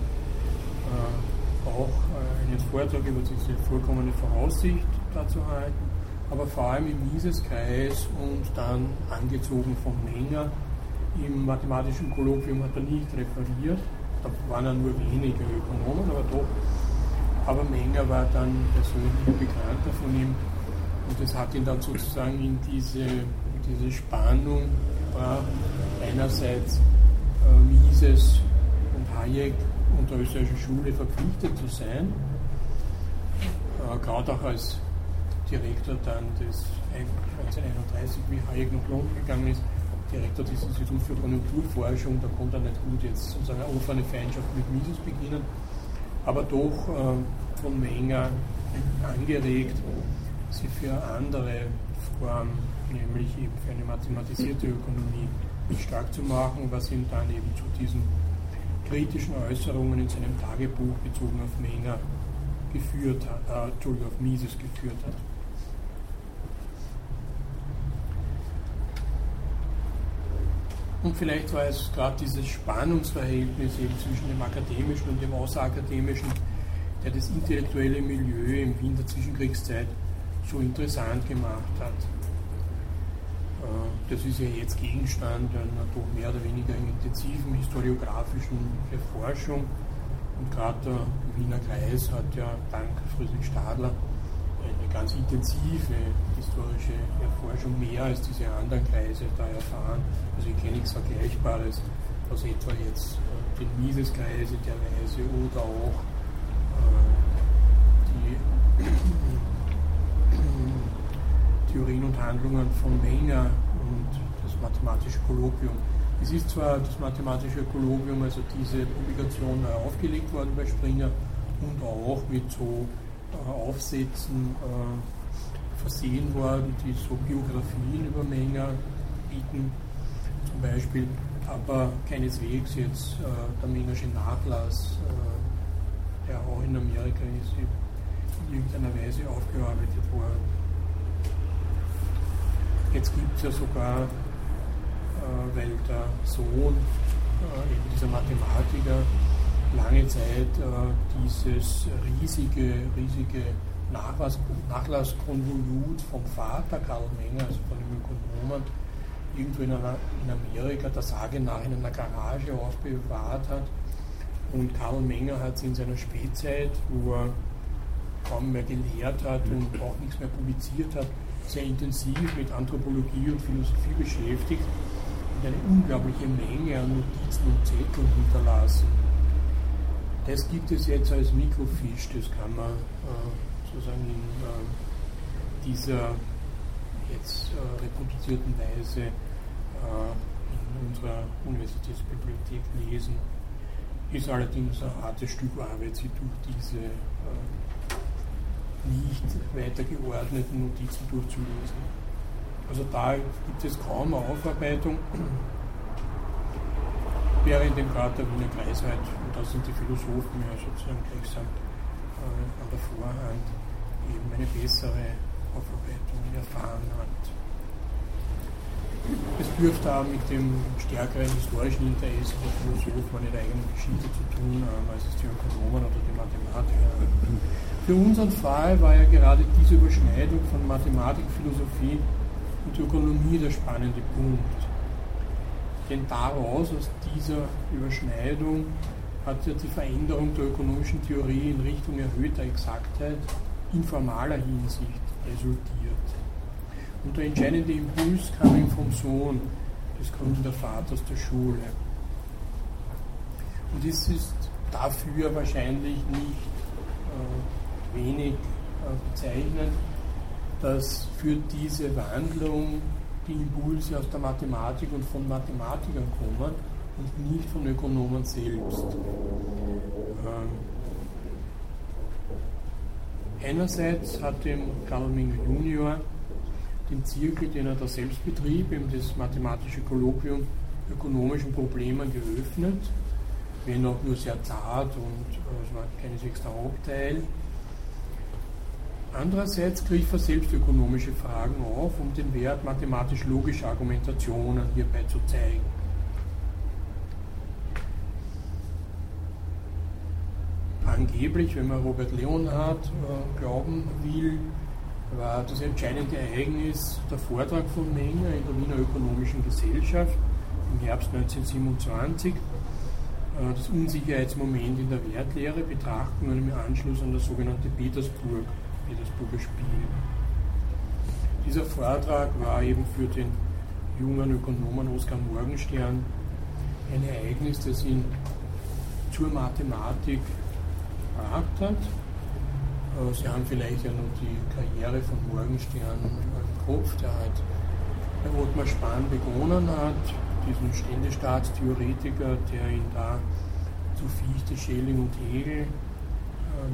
äh, auch äh, einen Vortrag über diese vollkommene Voraussicht dazu halten, aber vor allem im Mises-Kreis und dann angezogen von Menger. Im mathematischen Kolloquium hat er nicht referiert, da waren ja nur wenige Ökonomen, aber doch. Aber Menger war dann persönlich Bekannter von ihm. Und das hat ihn dann sozusagen in diese, diese Spannung gebracht, einerseits äh, Mises und Hayek und der österreichischen Schule verpflichtet zu sein, äh, gerade auch als Direktor dann des 1931, wie Hayek nach London gegangen ist, Direktor des Instituts für Konjunkturforschung, da konnte er nicht gut jetzt sozusagen eine offene Feindschaft mit Mises beginnen, aber doch äh, von Menger angeregt, sie für andere Formen, nämlich eben für eine mathematisierte Ökonomie, stark zu machen, was ihn dann eben zu diesen kritischen Äußerungen in seinem Tagebuch bezogen auf Menger geführt hat, äh, auf Mises geführt hat. Und vielleicht war es gerade dieses Spannungsverhältnis eben zwischen dem akademischen und dem außerakademischen, der das intellektuelle Milieu im Wien der Zwischenkriegszeit so interessant gemacht hat. Äh, das ist ja jetzt Gegenstand einer doch mehr oder weniger intensiven historiografischen Erforschung. Und gerade der Wiener Kreis hat ja dank Friedrich Stadler ganz intensive historische Erforschung, mehr als diese anderen Kreise da erfahren. Also ich kenne nichts Vergleichbares aus etwa jetzt äh, den Miseskreise der Weise oder auch äh, die Theorien und Handlungen von Menger und das mathematische Kolloquium. Es ist zwar das mathematische Kolloquium, also diese Publikation neu aufgelegt worden bei Springer und auch mit so äh, Aufsätzen äh, versehen worden, die so Biografien über Menger bieten, zum Beispiel, aber keineswegs jetzt äh, der Mengersche Nachlass, äh, der auch in Amerika ist, in irgendeiner Weise aufgearbeitet worden. Jetzt gibt es ja sogar, äh, weil der Sohn äh, eben dieser Mathematiker lange Zeit äh, dieses riesige, riesige Nachlass, Nachlasskonvolut vom Vater Karl Menger, also von dem Ökonomen, irgendwo in, einer, in Amerika der Sage nach in einer Garage aufbewahrt hat. Und Karl Menger hat sie in seiner Spätzeit, wo er kaum mehr gelehrt hat und auch nichts mehr publiziert hat, sehr intensiv mit Anthropologie und Philosophie beschäftigt und eine unglaubliche Menge an Notizen und Zetteln hinterlassen. Das gibt es jetzt als Mikrofisch, das kann man äh, sozusagen in äh, dieser jetzt äh, reproduzierten Weise äh, in unserer Universitätsbibliothek lesen. Ist allerdings ein hartes Stück Arbeit, sie durch diese äh, nicht weitergeordneten Notizen durchzulesen. Also da gibt es kaum Aufarbeitung, während dem Grad der Wiener Kreisheit, und da sind die Philosophen ja sozusagen gleichsam äh, an der Vorhand, eben eine bessere Aufarbeitung erfahren hat. Es dürfte auch mit dem stärkeren historischen Interesse der Philosophen an ihrer eigenen Geschichte zu tun haben, als es die Ökonomen oder die Mathematiker. Für unseren Fall war ja gerade diese Überschneidung von Mathematik, Philosophie und Ökonomie der spannende Punkt. Denn daraus, aus dieser Überschneidung, hat ja die Veränderung der ökonomischen Theorie in Richtung erhöhter Exaktheit in formaler Hinsicht resultiert. Und der entscheidende Impuls kam ihm vom Sohn des Gründervaters der Schule. Und es ist dafür wahrscheinlich nicht äh, wenig äh, bezeichnend, dass für diese Wandlung die Impulse aus der Mathematik und von Mathematikern kommen und nicht von Ökonomen selbst. Ähm, einerseits hat dem Karl Menger Junior den Zirkel, den er da selbst betrieb, eben das mathematische Kolloquium ökonomischen Problemen geöffnet, wenn auch nur sehr zart und äh, es war keineswegs der Hauptteil. Andererseits griff er selbst ökonomische Fragen auf, um den Wert mathematisch-logischer Argumentationen hierbei zu zeigen. Angeblich, wenn man Robert Leonhardt äh, glauben will, war das entscheidende Ereignis der Vortrag von Menger in der Wiener Ökonomischen Gesellschaft im Herbst 1927, äh, das Unsicherheitsmoment in der Wertlehre, Betrachtungen im Anschluss an das sogenannte Petersburg Petersburger Spiel. Dieser Vortrag war eben für den jungen Ökonomen Oskar Morgenstern ein Ereignis, das ihn zur Mathematik gebracht hat. Äh, Sie haben vielleicht ja noch die Karriere von Morgenstern im Kopf, der halt bei Ottmar Spahn begonnen hat, diesen Ständestaatstheoretiker, der ihn da zu Fichte, Schelling und Hegel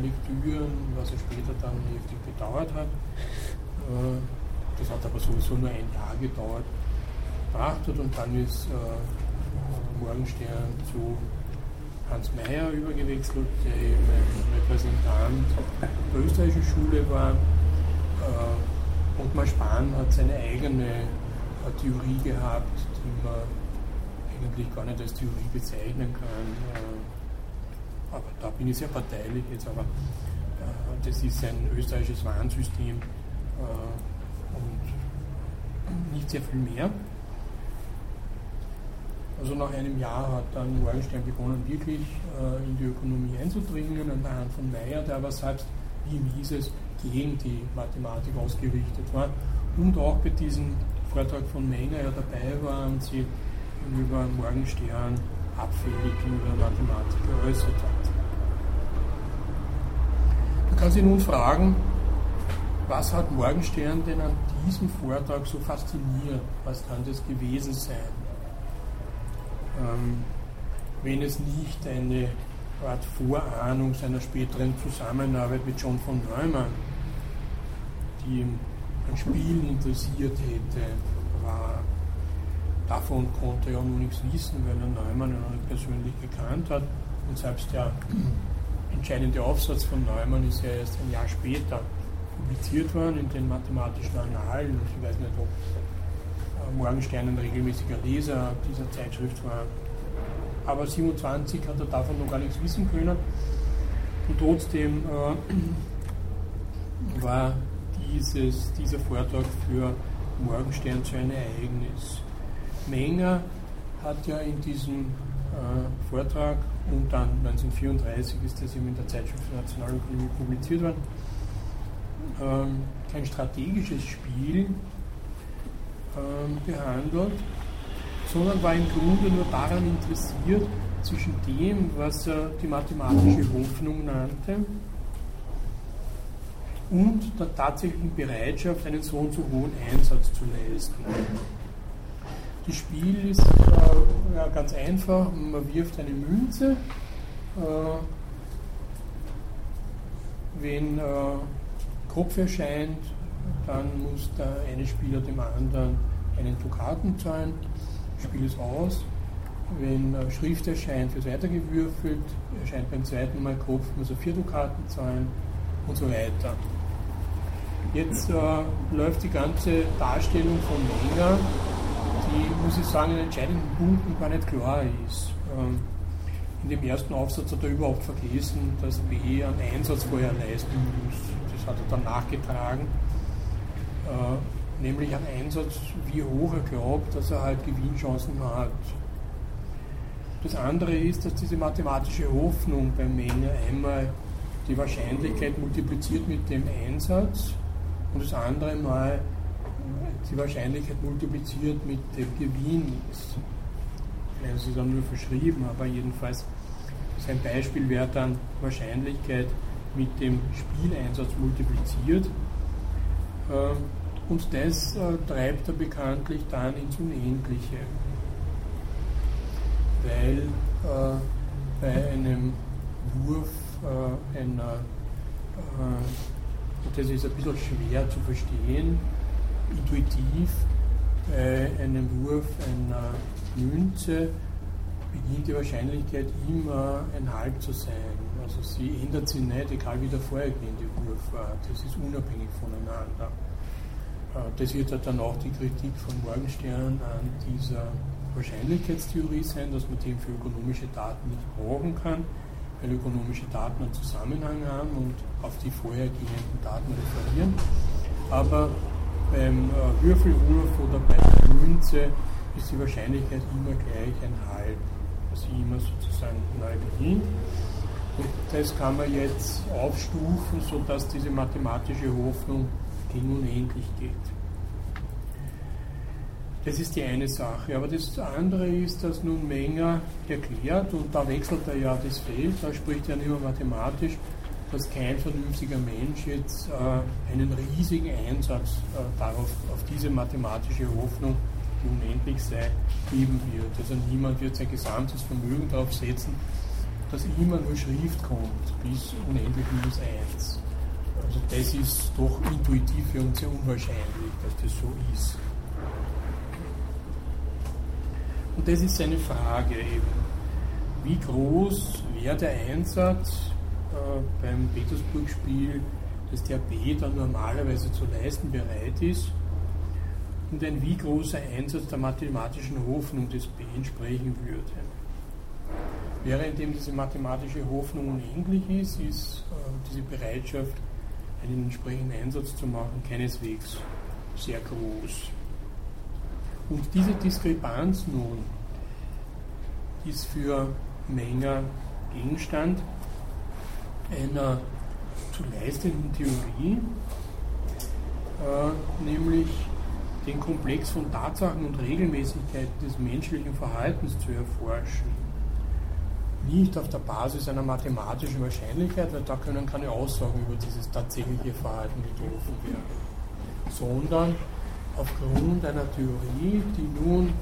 Lektüren, was er später dann heftig bedauert hat. Äh, das hat aber sowieso nur ein Jahr gedauert, gebracht hat und dann ist äh, Morgenstern zu Hans Mayer übergewechselt, der eben ein Repräsentant der österreichischen Schule war. Äh, Ottmar Spahn hat seine eigene Theorie gehabt, die man eigentlich gar nicht als Theorie bezeichnen kann. Äh, aber da bin ich sehr parteilich jetzt, aber äh, das ist ein österreichisches Warnsystem äh, und nicht sehr viel mehr. Also nach einem Jahr hat dann Morgenstern begonnen, wirklich in die Ökonomie einzudringen, an der Hand von Meyer, der aber selbst, wie hieß es, gegen die Mathematik ausgerichtet war und auch bei diesem Vortrag von Menger ja dabei war und sie über Morgenstern abfällig über Mathematik geäußert hat. Kann sich nun fragen, was hat Morgenstern denn an diesem Vortrag so fasziniert? Was kann das gewesen sein? Ähm, wenn es nicht eine Art Vorahnung seiner späteren Zusammenarbeit mit John von Neumann, die ihm an Spielen interessiert hätte, war. Davon konnte er auch noch nichts wissen, weil er Neumann noch nicht persönlich gekannt hat. Und selbst der entscheidende Aufsatz von Neumann ist ja erst ein Jahr später publiziert worden in den mathematischen Annalen. Ich weiß nicht, ob äh, Morgenstern ein regelmäßiger Leser dieser Zeitschrift war. Aber 27 hat er davon noch gar nichts wissen können. Und trotzdem äh, war dieses, dieser Vortrag für Morgenstern zu einem Ereignis. Menger hat ja in diesem Vortrag und dann 1934 ist das eben in der Zeitschrift für Nationalökonomie publiziert worden, ähm, kein strategisches Spiel ähm, behandelt, sondern war im Grunde nur daran interessiert, zwischen dem, was er die mathematische Hoffnung nannte, und der tatsächlichen Bereitschaft, einen so und so hohen Einsatz zu leisten. Das Spiel ist äh, ja, ganz einfach, man wirft eine Münze, äh, wenn äh, Kopf erscheint, dann muss der eine Spieler dem anderen einen Dukaten zahlen, das Spiel ist aus. Wenn äh, Schrift erscheint, wird weitergewürfelt, erscheint beim zweiten Mal Kopf, muss er vier Dukaten zahlen und so weiter. Jetzt äh, läuft die ganze Darstellung von Menger, die, muss ich sagen, in entscheidenden Punkten gar nicht klar ist. Ähm, in dem ersten Aufsatz hat er überhaupt vergessen, dass B einen Einsatz vorher leisten muss. Das hat er dann nachgetragen. Äh, nämlich einen Einsatz, wie hoch er glaubt, dass er halt Gewinnchancen hat. Das andere ist, dass diese mathematische Hoffnung beim Menger einmal die Wahrscheinlichkeit multipliziert mit dem Einsatz und das andere Mal die Wahrscheinlichkeit multipliziert mit dem Gewinn. Es ist dann nur verschrieben, aber jedenfalls sein Beispiel wäre dann Wahrscheinlichkeit mit dem Spieleinsatz multipliziert. Ähm, und das äh, treibt er bekanntlich dann ins Unendliche. Weil äh, bei einem Wurf äh, einer das ist ein bisschen schwer zu verstehen, intuitiv. Bei einem Wurf einer Münze beginnt die Wahrscheinlichkeit immer ein Halb zu sein. Also sie ändert sich nicht, egal wie der vorhergehende Wurf war. Das ist unabhängig voneinander. Äh, das wird dann auch die Kritik von Morgenstern an dieser Wahrscheinlichkeitstheorie sein, dass man den für ökonomische Daten nicht brauchen kann weil ökonomische Daten einen Zusammenhang haben und auf die vorhergehenden Daten referieren. Aber beim äh, Würfelwurf oder bei der Münze ist die Wahrscheinlichkeit immer gleich ein halb, dass sie immer sozusagen neu beginnt. Und das kann man jetzt aufstufen, sodass diese mathematische Hoffnung gegen unendlich geht. Das ist die eine Sache. Aber das andere ist, dass nun Menger erklärt, und da wechselt er ja das Feld, da spricht er nicht mehr mathematisch, dass kein vernünftiger Mensch jetzt äh, einen riesigen Einsatz äh, darauf, auf diese mathematische Hoffnung, die unendlich sei, geben wird. Also niemand wird sein gesamtes Vermögen darauf setzen, dass immer nur Schrift kommt, bis unendlich minus eins. Also das ist doch intuitiv für uns sehr unwahrscheinlich, dass das so ist. Und das ist seine Frage eben. Wie groß wäre der Einsatz beim Petersburg-Spiel, das der B dann normalerweise zu leisten bereit ist? und ein wie großer Einsatz der mathematischen Hoffnung des B entsprechen würde. Währenddem diese mathematische Hoffnung unendlich ist, ist äh, diese Bereitschaft, einen entsprechenden Einsatz zu machen, keineswegs sehr groß. Und diese Diskrepanz nun ist für Menger Gegenstand einer zu leistenden Theorie, äh, nämlich den Komplex von Tatsachen und Regelmäßigkeiten des menschlichen Verhaltens zu erforschen. Nicht auf der Basis einer mathematischen Wahrscheinlichkeit, weil da können keine Aussagen über dieses tatsächliche Verhalten getroffen werden, sondern aufgrund einer Theorie, die nun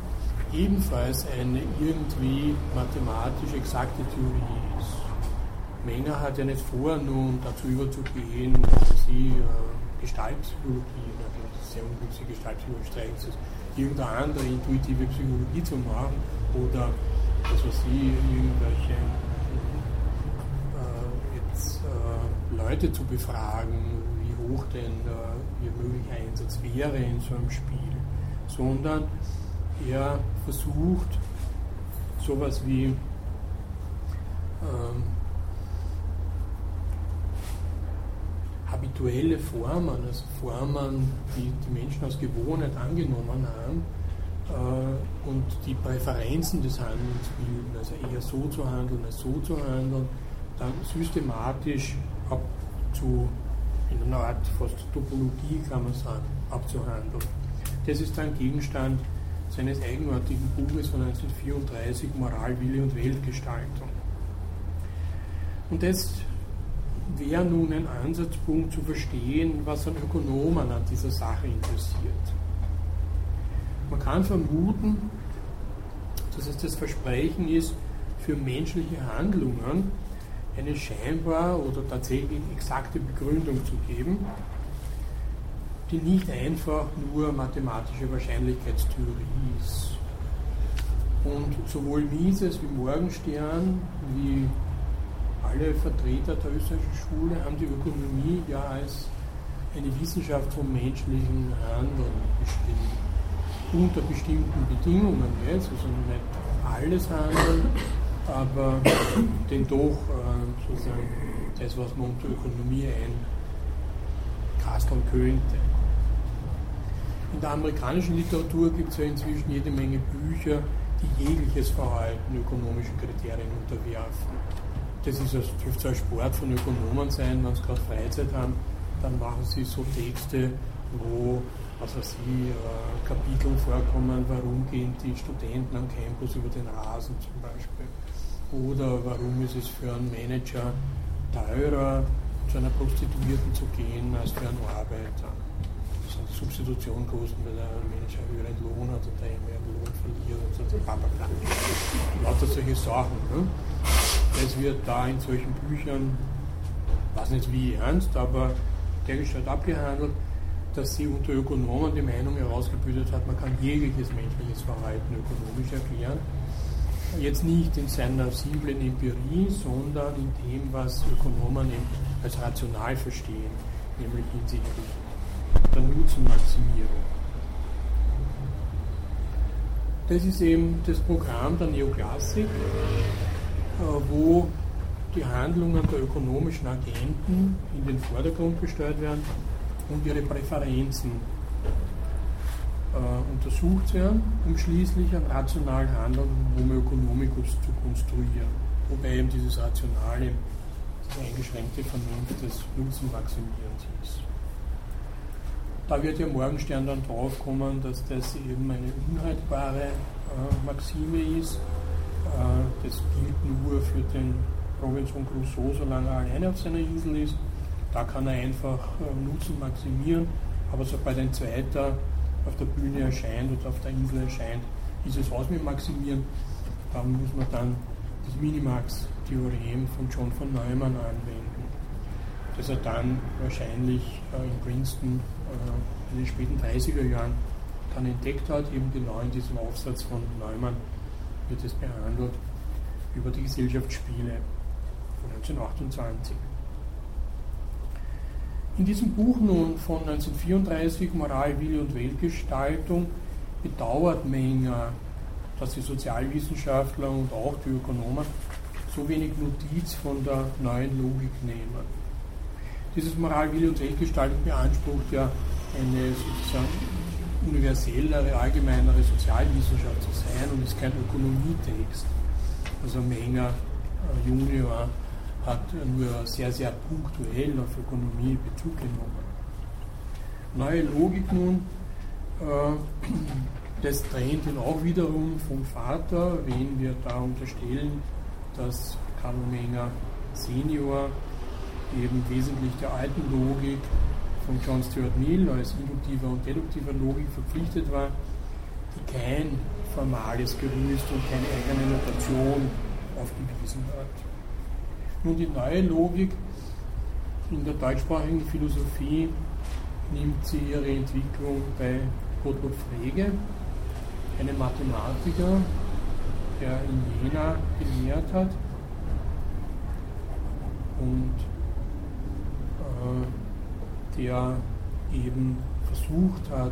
ebenfalls eine irgendwie mathematisch exakte Theorie ist. Menger hat ja nicht vor, nun dazu überzugehen, dass sie äh, Gestaltpsychologie, oder sehr ungünstige Gestaltpsychologie streichen, irgendeine andere intuitive Psychologie zu machen oder was weiß ich, irgendwelche äh, jetzt, äh, Leute zu befragen, wie hoch denn äh, ihr möglicher Einsatz wäre in so einem Spiel, sondern er versucht, sowas wie ähm, habituelle Formen, also Formen, die die Menschen aus Gewohnheit angenommen haben äh, und die Präferenzen des Handelns bilden, also eher so zu handeln als so zu handeln, dann systematisch abzu, in einer Art fast Topologie kann man sagen, abzuhandeln. Das ist dann Gegenstand seines eigenartigen Buches von 1934, Moral, Wille und Weltgestaltung. Und das wäre nun ein Ansatzpunkt zu verstehen, was an Ökonomen an dieser Sache interessiert. Man kann vermuten, dass es das Versprechen ist, für menschliche Handlungen eine scheinbar oder tatsächlich exakte Begründung zu geben, die nicht einfach nur mathematische Wahrscheinlichkeitstheorie ist. Und sowohl Mises wie Morgenstern, wie alle Vertreter der österreichischen Schule haben die Ökonomie ja als eine Wissenschaft vom menschlichen Handeln beschrieben. Unter bestimmten Bedingungen jetzt, also nicht alles Handeln, aber den doch äh, sozusagen das, was man unter Ökonomie einkasteln könnte. In der amerikanischen Literatur gibt es ja inzwischen jede Menge Bücher, die jegliches Verhalten ökonomischen Kriterien unterwerfen. Das ist also, dürfte ein Sport von Ökonomen sein, wenn sie gerade Freizeit haben, dann machen sie so Texte, wo weiß ich, äh, Kapitel vorkommen, warum gehen die Studenten am Campus über den Rasen zum Beispiel. Oder warum ist es für einen Manager teurer, zu einer Prostituierten zu gehen, als für einen Arbeiter. Substitution kosten, weil der Mensch einen höheren Lohn hat und der mehr Lohn verliert und so. Lauter solche Sachen. Ne? Das wird da in solchen Büchern, weiß nicht wie ernst, aber dergestalt abgehandelt, dass sie unter Ökonomen die Meinung herausgebildet hat, man kann jegliches menschliches Verhalten ökonomisch erklären. Jetzt nicht in seiner simplen Empirie, sondern in dem, was Ökonomen als rational verstehen, nämlich hinsichtlich der Nutzenmaximierung. Das ist eben das Programm der Neoklassik, äh, wo die Handlungen der ökonomischen Agenten in den Vordergrund gestellt werden und ihre Präferenzen äh, untersucht werden, um schließlich ein rational Handeln Homo economicus zu konstruieren. Wobei eben dieses rationale, eingeschränkte Vernunft des Nutzenmaximierens ist. Da wird ja Morgenstern dann draufkommen, dass das eben eine unhaltbare äh, Maxime ist. Äh, das gilt nur für den Robinson Crusoe, solange er alleine auf seiner Insel ist. Da kann er einfach äh, Nutzen maximieren, aber sobald ein zweiter auf der Bühne erscheint oder auf der Insel erscheint, ist es aus mit Maximieren. Da muss man dann das Minimax-Theorem von John von Neumann anwenden das er dann wahrscheinlich äh, in Princeton in den späten 30er Jahren dann entdeckt hat, eben genau in diesem Aufsatz von Neumann wird es behandelt über die Gesellschaftsspiele von 1928. In diesem Buch nun von 1934, Moral, Wille und Weltgestaltung, bedauert Menger, dass die Sozialwissenschaftler und auch die Ökonomen so wenig Notiz von der neuen Logik nehmen. Dieses Moral, Wille und Weltgestaltung beansprucht ja eine sozusagen universellere, allgemeinere Sozialwissenschaft zu sein und ist kein Ökonomietext. Also Menger äh, Junior hat nur sehr, sehr punktuell auf Ökonomie Bezug genommen. Neue Logik nun, äh, das trennt ihn auch wiederum vom Vater, wen wir da unterstellen, dass Karl Menger Senior eben wesentlich der alten Logik von John Stuart Mill als induktiver und deduktiver Logik verpflichtet war, die kein formales Gerüst und keine eigene Notation aufgewiesen hat. Nun die neue Logik in der deutschsprachigen Philosophie nimmt sie ihre Entwicklung bei Gottlob Frege, einem Mathematiker, der in Jena gelehrt hat und der eben versucht hat,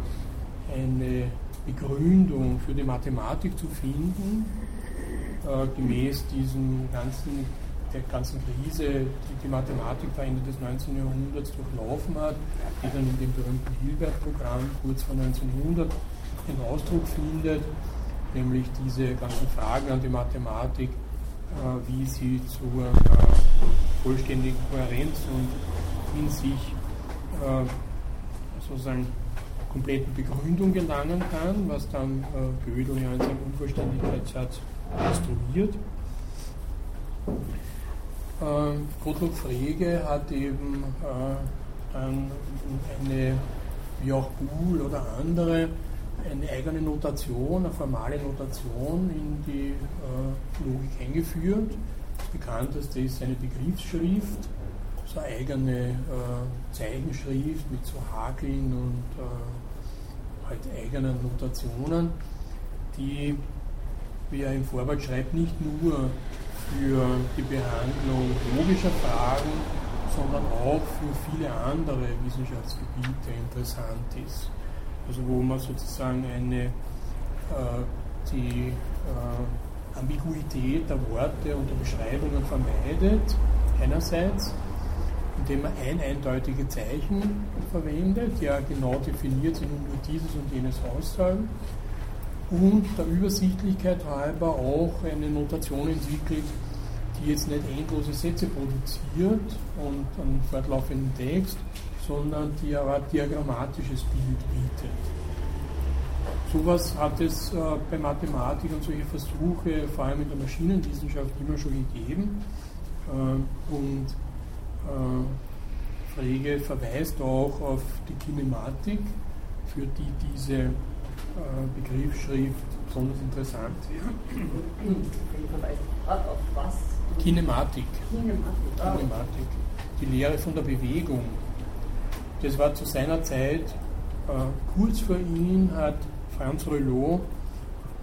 eine Begründung für die Mathematik zu finden, äh, gemäß diesem ganzen, der ganzen Krise, die die Mathematik da Ende des 19. Jahrhunderts durchlaufen hat, die dann in dem berühmten Hilbert-Programm kurz vor 1900 den Ausdruck findet, nämlich diese ganzen Fragen an die Mathematik, äh, wie sie zur äh, vollständigen Kohärenz und in sich äh, sozusagen kompletten Begründung gelangen kann, was dann äh, Gödel ja in seinem Unvollständigkeitssatz instruiert. Äh, Gottlob Frege hat eben äh, dann eine, wie auch Buhl oder andere, eine eigene Notation, eine formale Notation in die äh, Logik eingeführt. Das bekannteste ist eine Begriffsschrift, so eigene äh, Zeichenschrift mit so Hakeln und äh, halt eigenen Notationen, die, wie er im Vorwort schreibt, nicht nur für die Behandlung logischer Fragen, sondern auch für viele andere Wissenschaftsgebiete interessant ist. Also wo man sozusagen eine, äh, die äh, Ambiguität der Worte und der Beschreibungen vermeidet, einerseits, indem man ein eindeutige Zeichen verwendet, ja genau definiert sind nur dieses und jenes aussagen und der Übersichtlichkeit halber auch eine Notation entwickelt, die jetzt nicht endlose Sätze produziert und einen fortlaufenden Text, sondern die aber ein diagrammatisches Bild bietet. Sowas hat es äh, bei Mathematik und solche Versuche, vor allem in der Maschinenwissenschaft, immer schon gegeben. Äh, und Frege verweist auch auf die Kinematik, für die diese äh, Begriffsschrift besonders interessant wäre. Auf was? Kinematik. Kinematik. Die Lehre von der Bewegung. Das war zu seiner Zeit, äh, kurz vor ihm hat Franz Rouleau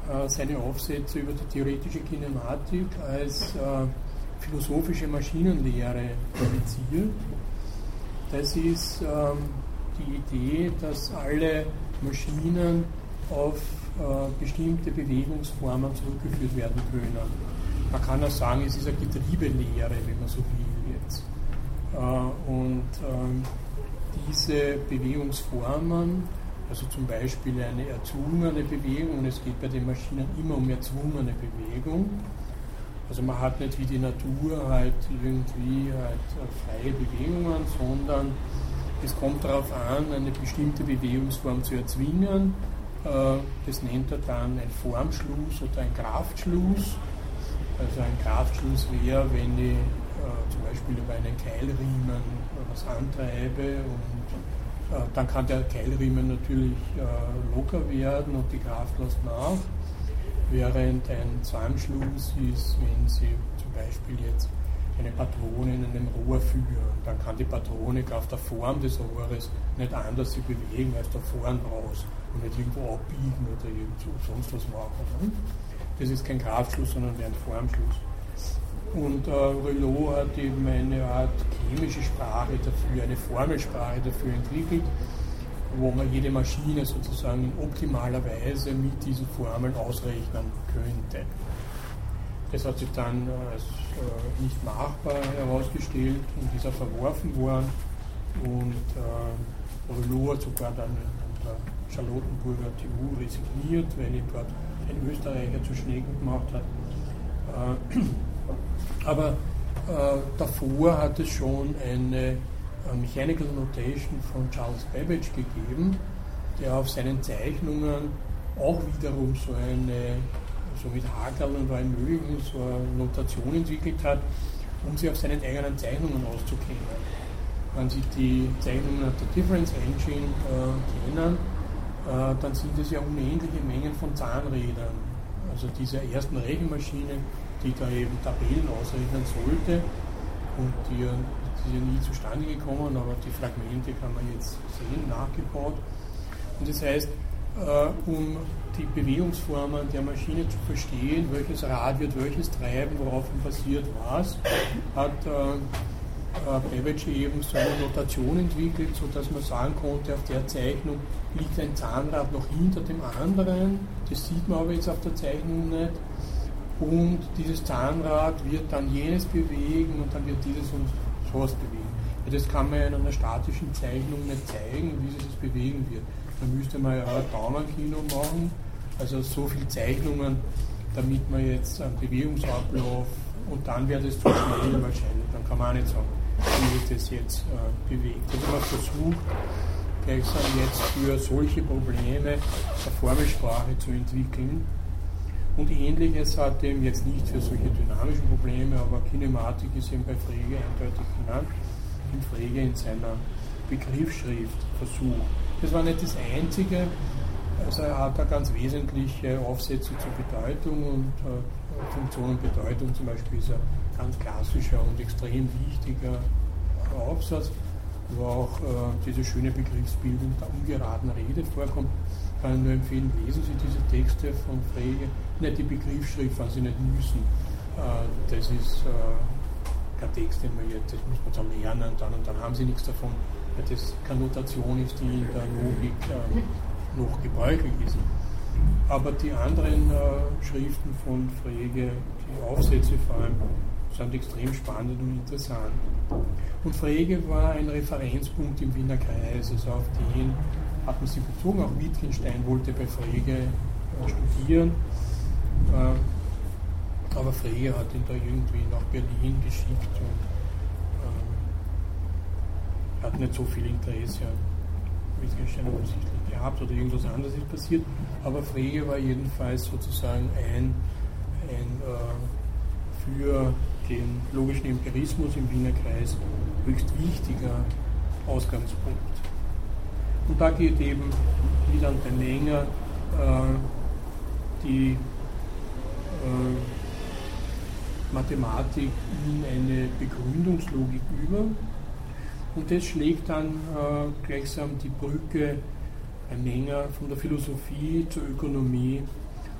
äh, seine Aufsätze über die theoretische Kinematik als äh, philosophische Maschinenlehre publiziert. Das ist ähm, die Idee, dass alle Maschinen auf äh, bestimmte Bewegungsformen zurückgeführt werden können. Man kann auch sagen, es ist eine Getriebelehre, wenn man so will jetzt. Äh, und ähm, diese Bewegungsformen, also zum Beispiel eine erzwungene Bewegung, und es geht bei den Maschinen immer um erzwungene Bewegung, also man hat nicht wie die Natur halt irgendwie halt freie Bewegungen, sondern es kommt darauf an, eine bestimmte Bewegungsform zu erzwingen. Äh, das nennt er dann ein Formschluss oder ein Kraftschluss. Also ein Kraftschluss wäre, wenn ich äh, zum Beispiel über einen Keilriemen was antreibe und äh, dann kann der Keilriemen natürlich locker werden und die Kraft lässt nach während ein Zusammenschluss ist, wenn Sie zum Beispiel jetzt eine Patrone in einem Rohr führen, dann kann die Patrone auf der Form des Rohres nicht anders sich bewegen als da vorn raus und nicht irgendwo abbiegen oder irgendwo sonst was machen. Ne? Das ist kein Kraftschluss, sondern ein Formschluss. Und äh, Rouleau hat eben eine Art chemische Sprache dafür, eine Formelsprache dafür entwickelt, wo man jede Maschine sozusagen in optimaler Weise mit diesen Formeln ausrechnen könnte. Das hat sich dann als äh, nicht machbar herausgestellt und ist auch verworfen worden. Und äh, Rouleau hat sogar dann an der Charlottenburger TU resigniert, weil ihm dort ein Österreicher zu Schnecken gemacht hat. Äh, aber äh, davor hat es schon eine äh, Mechanical Notation von Charles Babbage gegeben, der auf seinen Zeichnungen auch wiederum so eine, so mit Hakel und allem möglichen, so eine Notation entwickelt hat, um sie auf seinen eigenen Zeichnungen auszukennen. Wenn Sie die Zeichnungen der Difference Engine äh, kennen, äh, dann sind es ja unendliche Mengen von Zahnrädern. Also diese ersten Rechenmaschinen, die da eben Tabellen ausrechnen sollte und die, die sind nie zustande gekommen, aber die Fragmente kann man jetzt sehen, nachgebaut. Und das heißt, äh, um die Bewegungsformen der Maschine zu verstehen, welches Rad wird welches treiben, worauf basiert was, hat äh, Babbage eben so eine Notation entwickelt, sodass man sagen konnte, auf der Zeichnung liegt ein Zahnrad noch hinter dem anderen. Das sieht man aber jetzt auf der Zeichnung nicht. Und dieses Zahnrad wird dann jenes bewegen und dann wird dieses und sowas bewegen. Ja, das kann man ja in einer statischen Zeichnung nicht zeigen, wie sich das bewegen wird. Da müsste man ja ein Daumenkino machen, also so viele Zeichnungen, damit man jetzt einen Bewegungsablauf und dann wäre das zu schnell wahrscheinlich. Dann kann man auch nicht sagen, wie wird das jetzt äh, bewegt. Also man versucht, gleichsam jetzt für solche Probleme eine Formelsprache zu entwickeln. Und ähnliches hat eben jetzt nicht für solche dynamischen Probleme, aber Kinematik ist eben bei Frege eindeutig genannt, in Frege in seiner Begriffsschrift versucht. Das war nicht das Einzige, also er hat da ganz wesentliche Aufsätze zur Bedeutung und äh, Funktion und Bedeutung. Zum Beispiel ist ein ganz klassischer und extrem wichtiger Aufsatz wo auch äh, diese schöne Begriffsbildung der ungeraden Rede vorkommt. Kann ich nur empfehlen, lesen Sie diese Texte von Frege. Nicht die Begriffsschrift, wenn Sie nicht müssen. Äh, das ist äh, kein Text, den man jetzt, das muss man dann lernen, dann und dann haben Sie nichts davon, weil das keine Notation ist, die in der Logik äh, noch gebräuchlich ist. Aber die anderen äh, Schriften von Frege, die Aufsätze vor allem, sind extrem spannend und interessant. Und Frege war ein Referenzpunkt im Wiener Kreis, also auf den hat man sich bezogen. Auch Wittgenstein wollte bei Frege äh, studieren, äh, aber Frege hat ihn da irgendwie nach Berlin geschickt und äh, hat nicht so viel Interesse an Wittgenstein offensichtlich gehabt oder irgendwas anderes ist passiert. Aber Frege war jedenfalls sozusagen ein, ein äh, für den logischen Empirismus im Wiener Kreis höchst wichtiger Ausgangspunkt. Und da geht eben, wie dann bei Menger, äh, die äh, Mathematik in eine Begründungslogik über. Und das schlägt dann äh, gleichsam die Brücke bei Menger von der Philosophie zur Ökonomie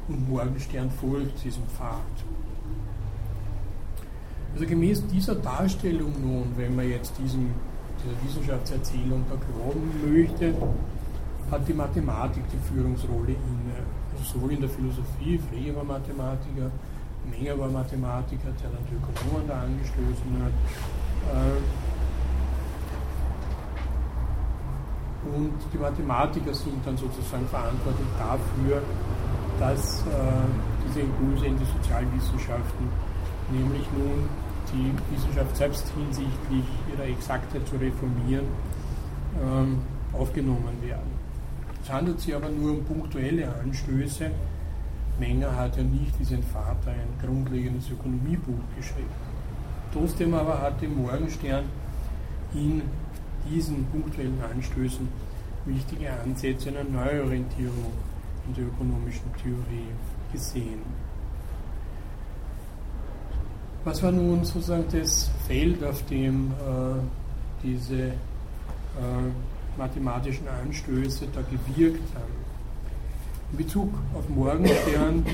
und Morgenstern folgt diesem Pfad. Also gemäß dieser Darstellung nun, wenn man jetzt diesem, dieser Wissenschaftserzählung da glauben möchte, hat die Mathematik die Führungsrolle inne. Also sowohl in der Philosophie, Frege war Mathematiker, Menger war Mathematiker, der dann die Ökonomen da angestoßen hat. Äh, und die Mathematiker sind dann sozusagen verantwortlich dafür, dass äh, diese Impulse in die Sozialwissenschaften nämlich nun die Wissenschaft selbst hinsichtlich ihrer Exaktheit zu reformieren, ähm, aufgenommen werden. Es handelt sich aber nur um punktuelle Anstöße. Menger hat ja nicht wie sein Vater ein grundlegendes Ökonomiebuch geschrieben. Trotzdem aber hat der Morgenstern in diesen punktuellen Anstößen wichtige Ansätze einer Neuorientierung in der ökonomischen Theorie gesehen. Was war nun sozusagen das Feld, auf dem äh, diese äh, mathematischen Anstöße da gewirkt haben? In Bezug auf Morgenstern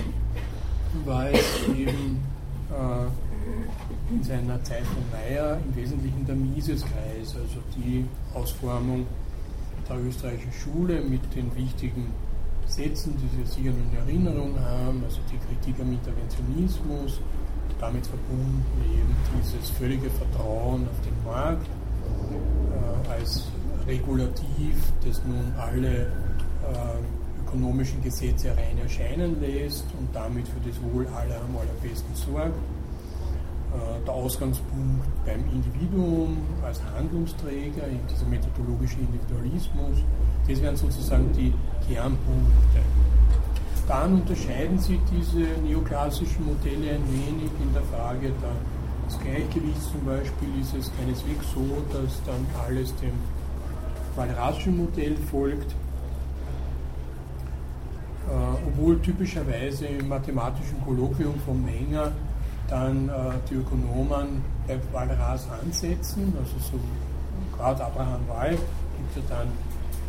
war es eben äh, in seiner Zeit von Meyer im Wesentlichen der Miseskreis, also die Ausformung der österreichischen Schule mit den wichtigen Sätzen, die Sie sicher in Erinnerung haben, also die Kritik am Interventionismus, damit verbunden eben dieses völlige Vertrauen auf den Markt äh, als Regulativ, das nun alle äh, ökonomischen Gesetze rein erscheinen lässt und damit für das Wohl aller am allerbesten sorgt. Äh, der Ausgangspunkt beim Individuum als Handlungsträger, in dieser methodologische Individualismus, das wären sozusagen die Kernpunkte. Dann unterscheiden sich diese neoklassischen Modelle ein wenig in der Frage des Gleichgewichts zum Beispiel ist es keineswegs so, dass dann alles dem Walraschen Modell folgt, äh, obwohl typischerweise im mathematischen Kolloquium von Menger dann äh, die Ökonomen bei Walras ansetzen, also so gerade Abraham Wall gibt ja dann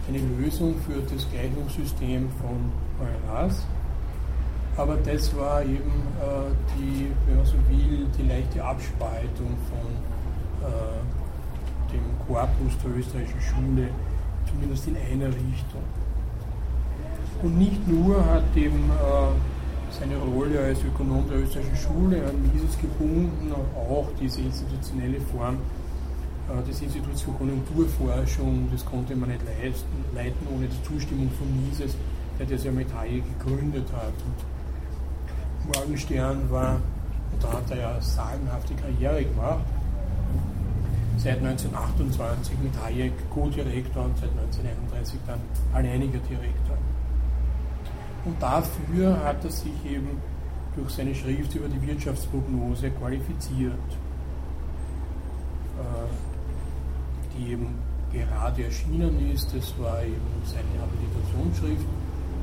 eine Lösung für das Gleichungssystem von Walras. Aber das war eben äh, die, wenn man so will, die leichte Abspaltung von äh, dem Korpus der österreichischen Schule, zumindest in einer Richtung. Und nicht nur hat eben äh, seine Rolle als Ökonom der österreichischen Schule an Mises gebunden, auch diese institutionelle Form äh, des Instituts für Konjunkturforschung, das konnte man nicht leisten, leiten ohne die Zustimmung von Mises, der das ja mit Hayek gegründet hat. Und Morgenstern war, und da hat er ja sagenhafte Karriere gemacht, seit 1928 mit Hayek Co-Direktor und seit 1931 dann alleiniger Direktor. Und dafür hat er sich eben durch seine Schrift über die Wirtschaftsprognose qualifiziert, äh, die eben gerade erschienen ist. Das war eben seine Habilitationsschrift,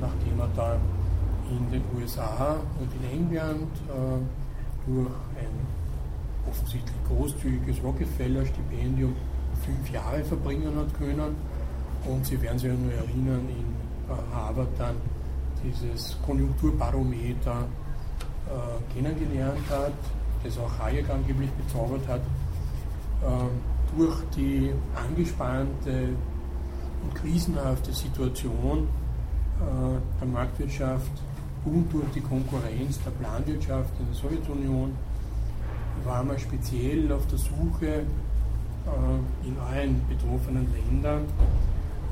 nachdem er da in den USA und in England äh, durch ein offensichtlich großzügiges Rockefeller-Stipendium fünf Jahre verbringen hat können. Und Sie werden sich ja nur erinnern, in Harvard dann dieses Konjunkturbarometer äh, kennengelernt hat, das auch Hayek angeblich bezaubert hat, äh, durch die angespannte und krisenhafte Situation äh, der Marktwirtschaft und durch die Konkurrenz der Planwirtschaft in der Sowjetunion war man speziell auf der Suche äh, in allen betroffenen Ländern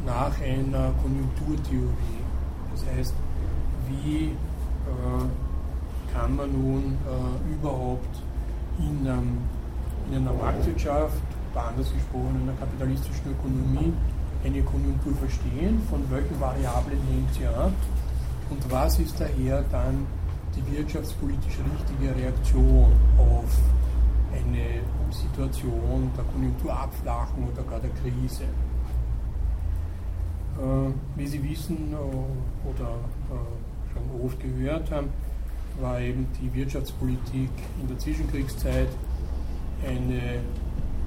nach einer Konjunkturtheorie. Das heißt, wie äh, kann man nun überhaupt in einer Marktwirtschaft, anders gesprochen in einer kapitalistischen Ökonomie, eine Konjunktur verstehen, von welchen Variablen hängt sie ab und was ist daher dann die wirtschaftspolitisch richtige Reaktion auf eine Situation der Konjunkturabflachung oder gar der Krise. Äh, wie Sie wissen äh, oder äh, schon oft gehört haben, war eben die Wirtschaftspolitik in der Zwischenkriegszeit eine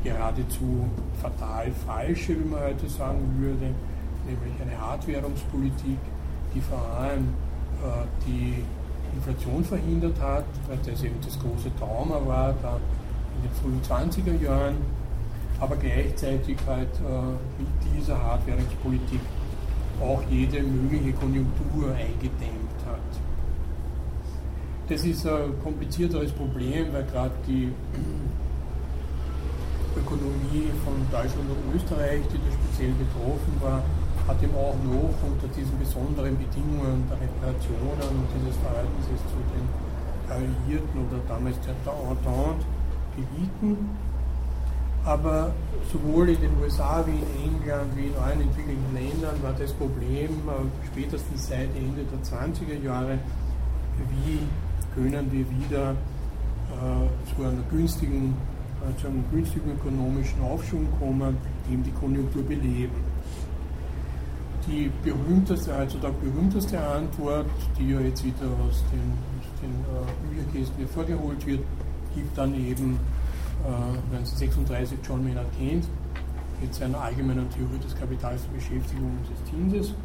geradezu fatal falsche, wie man heute sagen würde, nämlich eine Hartwährungspolitik, die vor allem äh, die Inflation verhindert hat, weil das eben das große Trauma war, da in den frühen 20er Jahren, aber gleichzeitig halt äh, mit dieser Hardwährungspolitik auch jede mögliche Konjunktur eingedämmt hat. Das ist ein komplizierteres Problem, weil gerade die Ökonomie von Deutschland und Österreich, die da speziell betroffen war, hat eben auch noch unter diesen besonderen Bedingungen der Reparationen und dieses Verhältnisses zu den Alliierten oder damals der Entente gebieten. Aber sowohl in den USA wie in England wie in allen entwickelten Ländern war das Problem äh, spätestens seit Ende der 20er Jahre, wie können wir wieder äh, zu, einer günstigen, zu einem günstigen ökonomischen Aufschwung kommen, eben die Konjunktur beleben. Die berühmteste, also der berühmteste Antwort, die ja jetzt wieder aus den, den äh, Bücherkästen hier vorgeholt wird, gibt dann eben äh, 1936 John Maynard Keynes mit seiner allgemeinen Theorie des Kapitals der Beschäftigung und des Dienstes,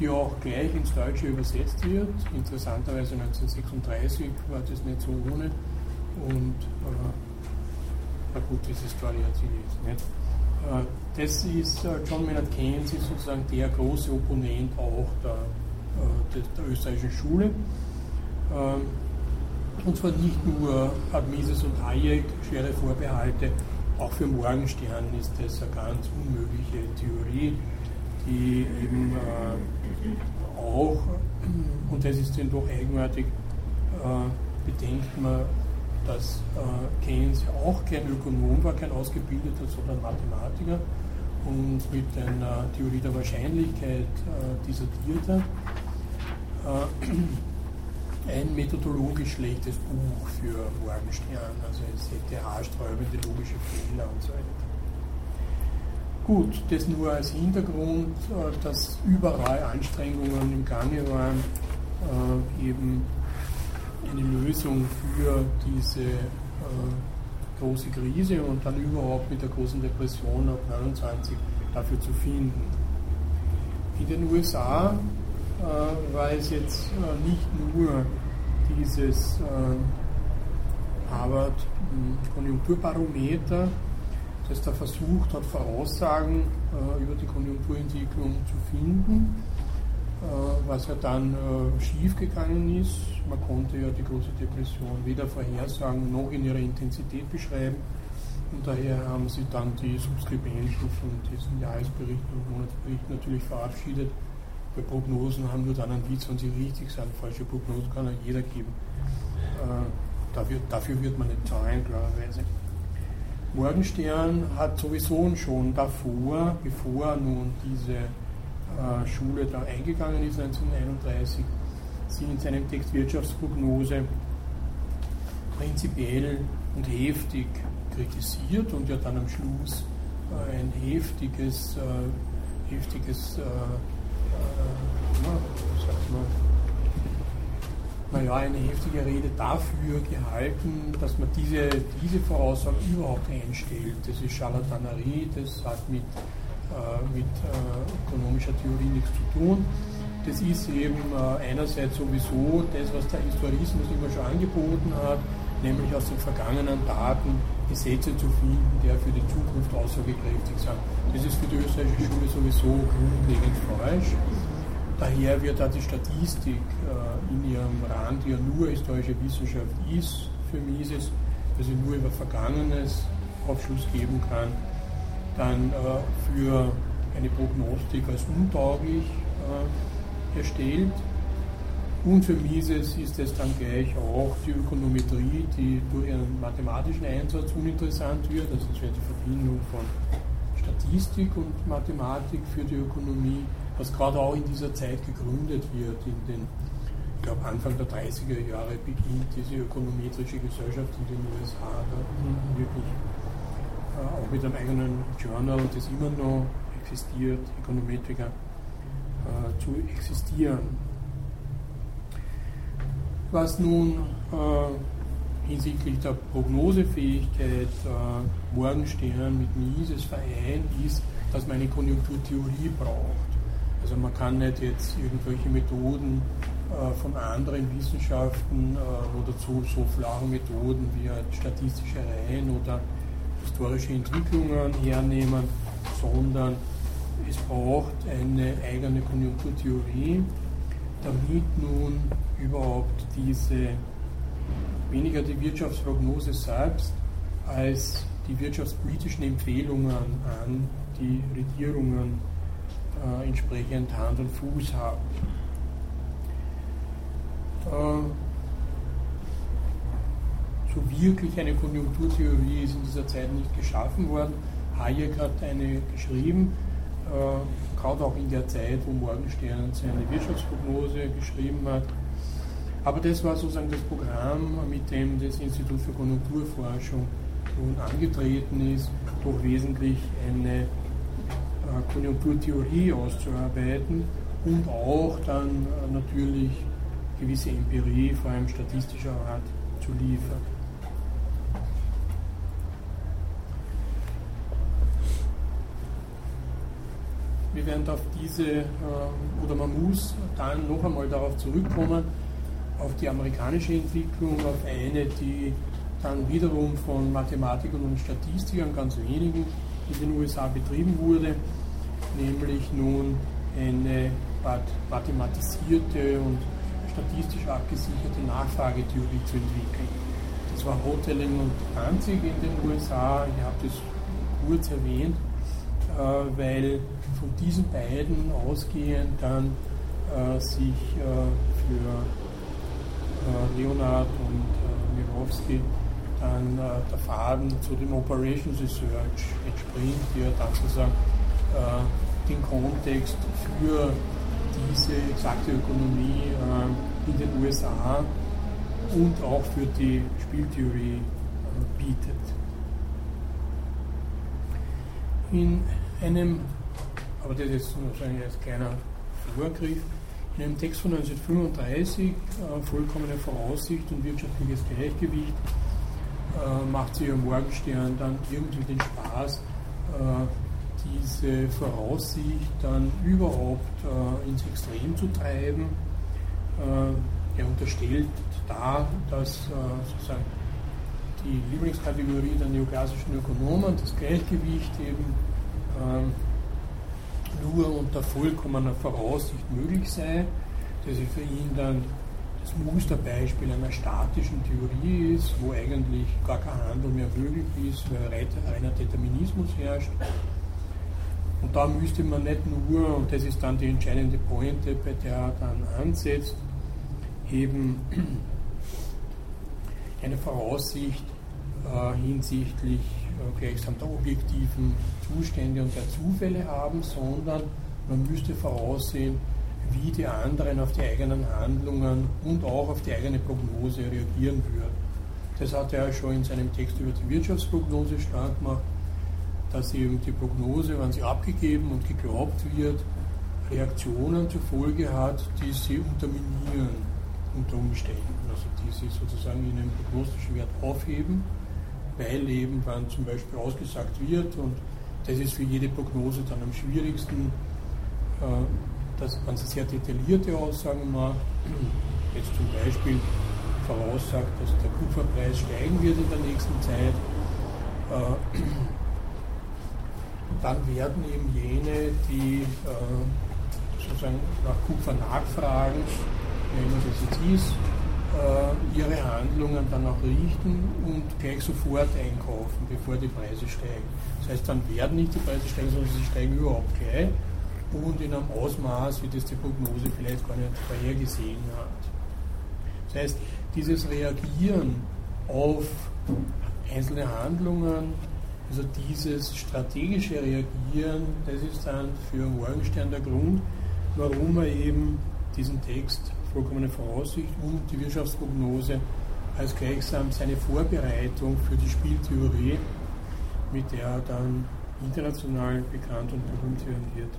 die auch gleich ins Deutsche übersetzt wird. Interessanterweise 1936 war das nicht so ohne und äh, na gut, diese Story hat sie gelesen. Nicht? Äh, das ist, äh, John Maynard Keynes ist sozusagen der große Opponent auch der, äh, der, der österreichischen Schule. Ähm, und zwar nicht nur hat Mises und Hayek schwere Vorbehalte, auch für Morgenstern ist das eine ganz unmögliche Theorie, die eben auch, und das ist dann doch eigenartig, bedenkt man, dass äh, Keynes auch kein Ökonom war, kein ausgebildeter, sondern Mathematiker und mit einer Theorie der Wahrscheinlichkeit äh, dissertiert. Äh, ein methodologisch schlechtes Buch für Morgenstern, also es hätte haarsträubende logische Fehler und so weiter. Gut, das nur als Hintergrund, äh, dass überall Anstrengungen im Gange waren, äh, eben eine Lösung für diese äh, große Krise und dann überhaupt mit der großen Depression ab 29 dafür zu finden. In den USA äh, war es jetzt äh, nicht nur dieses äh, Harvard hm, Konjunkturbarometer, das da versucht hat, Voraussagen über die Konjunkturentwicklung zu finden, was ja dann schiefgegangen ist. Man konnte ja die große Depression weder vorhersagen noch in ihrer Intensität beschreiben. Und daher haben sie dann die Subskribenten von diesen Jahresberichten und Monatsberichten natürlich verabschiedet bei Prognosen haben nur dann einen Witz, wenn sie richtig sind. Falsche Prognosen kann ja jeder geben. Äh, dafür, dafür wird man nicht zahlen, klarerweise. Morgenstern hat sowieso schon davor, bevor nun diese äh, Schule da eingegangen ist, 1931, sie in seinem Text Wirtschaftsprognose prinzipiell und heftig kritisiert und ja dann am Schluss äh, ein heftiges, äh, heftiges äh, naja, eine heftige Rede dafür gehalten, dass man diese, diese Voraussagen überhaupt einstellt. Das ist Charlatanerie, das hat mit, äh, mit äh, ökonomischer Theorie nichts zu tun. Das ist eben äh, einerseits sowieso das, was der Historismus immer schon angeboten hat, nämlich aus den vergangenen Daten Gesetze zu finden, die für die Zukunft aussagekräftig sind. Das ist für die österreichische Schule sowieso grundlegend falsch. Daher wird da die Statistik äh, in ihrem Rand, die ja nur historische Wissenschaft ist, für Mises, dass sie nur über Vergangenes Aufschluss geben kann, dann äh, für eine Prognostik als untauglich äh, erstellt. Und für Mises ist es dann gleich auch die Ökonometrie, die durch ihren mathematischen Einsatz uninteressant wird. Also es wäre die Verbindung von Statistik und Mathematik für die Ökonomie, was gerade auch in dieser Zeit gegründet wird. In den, ich glaube, Anfang der 30er Jahre beginnt diese ökonometrische Gesellschaft in den USA da wirklich äh, auch mit einem eigenen Journal, das immer noch existiert, Ökonometriker, äh, zu existieren was nun äh, hinsichtlich der Prognosefähigkeit äh, Morgenstern mit Mises vereint, ist, dass man eine Konjunkturtheorie braucht. Also man kann nicht jetzt irgendwelche Methoden äh, von anderen Wissenschaften äh, oder zu so flachen Methoden wie halt statistische Reihen oder historische Entwicklungen hernehmen, sondern es braucht eine eigene Konjunkturtheorie, damit nun überhaupt diese, weniger die Wirtschaftsprognose selbst, als die wirtschaftspolitischen Empfehlungen an die Regierungen äh, entsprechend Hand und Fuß haben. Äh, so wirklich eine Konjunkturtheorie ist in dieser Zeit nicht geschaffen worden. Hayek hat eine geschrieben, äh, gerade auch in der Zeit, wo Morgenstern seine Wirtschaftsprognose geschrieben hat. Aber das war sozusagen das Programm, mit dem das Institut für Konjunkturforschung nun angetreten ist, doch wesentlich eine äh, Konjunkturtheorie auszuarbeiten und auch dann äh, natürlich gewisse Empirie, vor allem statistischer Art, zu liefern. Wir werden auf diese, äh, oder man muss dann noch einmal darauf zurückkommen, auf die amerikanische Entwicklung, auf eine, die dann wiederum von Mathematikern und Statistikern, ganz wenigen, in den USA betrieben wurde, nämlich nun eine mathematisierte und statistisch abgesicherte Nachfragetheorie zu entwickeln. Das war Hoteling und Danzig in den USA, ich habe das kurz erwähnt, äh, weil von diesen beiden ausgehend dann äh, sich äh, für Leonard und Mirowski dann der Faden zu dem Operations Research entspringt, der dann sozusagen den Kontext für diese exakte Ökonomie in den USA und auch für die Spieltheorie bietet. In einem, aber das ist wahrscheinlich als kleiner Vorgriff, in einem Text von 1935, äh, vollkommene Voraussicht und wirtschaftliches Gleichgewicht, äh, macht sich ja Morgenstern dann irgendwie den Spaß, äh, diese Voraussicht dann überhaupt äh, ins Extrem zu treiben. Äh, er unterstellt da, dass sozusagen die Lieblingskategorie der neoklassischen Ökonomen, das Gleichgewicht eben ähm, nur unter vollkommener Voraussicht möglich sei, dass es für ihn dann das Musterbeispiel einer statischen Theorie ist, wo eigentlich gar kein Handel mehr möglich ist, weil reiner Determinismus herrscht. Und da müsste man nicht nur, und das ist dann die entscheidende Pointe, bei der er dann ansetzt, eben eine Voraussicht äh, hinsichtlich gleichsam der objektiven Zustände und der Zufälle haben, sondern man müsste voraussehen, wie die anderen auf die eigenen Handlungen und auch auf die eigene Prognose reagieren würden. Das hat er schon in seinem Text über die Wirtschaftsprognose stark gemacht, dass eben die Prognose, wenn sie abgegeben und geglaubt wird, Reaktionen zur Folge hat, die sie unterminieren unter Umständen, also die sie sozusagen in einem prognostischen Wert aufheben weil eben dann zum Beispiel ausgesagt wird und das ist für jede Prognose dann am schwierigsten, äh, dass man sehr detaillierte Aussagen macht. Jetzt zum Beispiel voraussagt, dass der Kupferpreis steigen wird in der nächsten Zeit. Äh, dann werden eben jene, die äh, sozusagen nach Kupfer nachfragen, wenn das jetzt ist, ihre Handlungen dann auch richten und gleich sofort einkaufen, bevor die Preise steigen. Das heißt, dann werden nicht die Preise steigen, sondern sie steigen überhaupt gleich und in einem Ausmaß, wie das die Prognose vielleicht gar nicht vorhergesehen hat. Das heißt, dieses Reagieren auf einzelne Handlungen, also dieses strategische Reagieren, das ist dann für Morgenstern der Grund, warum er eben diesen Text vollkommene Voraussicht und die Wirtschaftsprognose als gleichsam seine Vorbereitung für die Spieltheorie, mit der er dann international bekannt und berühmt werden wird,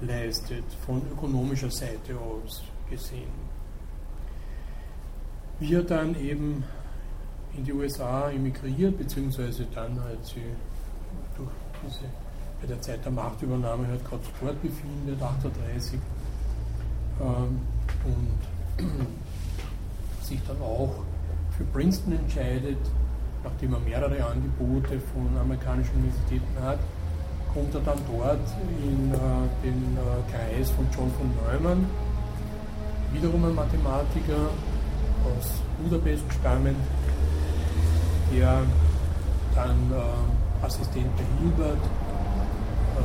leistet, von ökonomischer Seite aus gesehen. Wie er dann eben in die USA emigriert, beziehungsweise dann halt sie durch diese, bei der Zeit der Machtübernahme halt gerade Sport befindet, 38, ähm, und sich dann auch für Princeton entscheidet, nachdem er mehrere Angebote von amerikanischen Universitäten hat, kommt er dann dort in äh, den äh, Kreis von John von Neumann, wiederum ein Mathematiker aus Budapest stammend, der dann äh, Assistent bei Hilbert äh,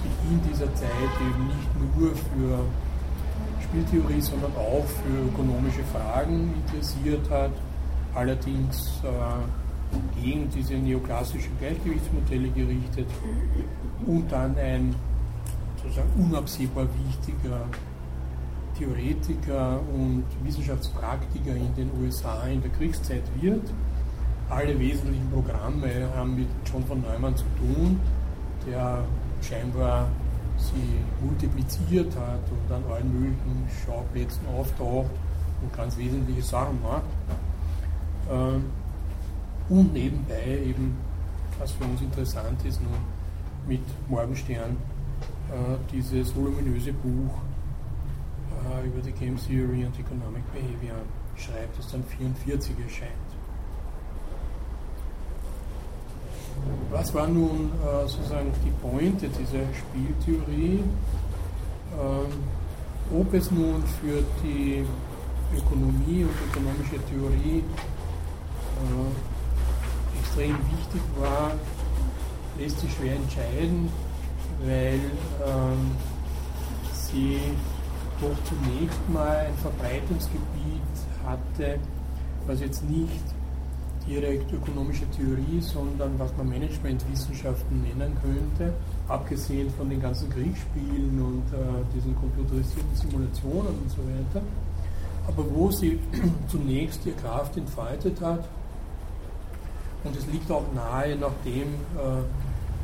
sich in dieser Zeit eben nicht nur für Spieltheorie, sondern auch für ökonomische Fragen interessiert hat, allerdings äh, gegen diese neoklassischen Gleichgewichtsmodelle gerichtet und dann ein sozusagen unabsehbar wichtiger Theoretiker und Wissenschaftspraktiker in den USA in der Kriegszeit wird. Alle wesentlichen Programme haben mit John von Neumann zu tun, der scheinbar sie multipliziert hat und an allen möglichen Schauplätzen auftaucht und ganz wesentliche Sachen macht. Ähm, und nebenbei eben, was für uns interessant ist, nun mit Morgenstern äh, dieses voluminöse Buch äh, über die Game Theory und Economic Behavior schreibt, das dann 44 erscheint. Was war nun äh, sozusagen die Pointe dieser Spieltheorie? Ähm, ob es nun für die Ökonomie und ökonomische Theorie äh, extrem wichtig war, lässt sich schwer entscheiden, weil ähm, sie doch zunächst mal ein Verbreitungsgebiet hatte, was jetzt nicht direkt ökonomische Theorie, sondern was man Managementwissenschaften nennen könnte, abgesehen von den ganzen Kriegsspielen und äh, diesen computerisierten Simulationen und so weiter. Aber wo sie zunächst ihre Kraft entfaltet hat, und es liegt auch nahe, nachdem, äh,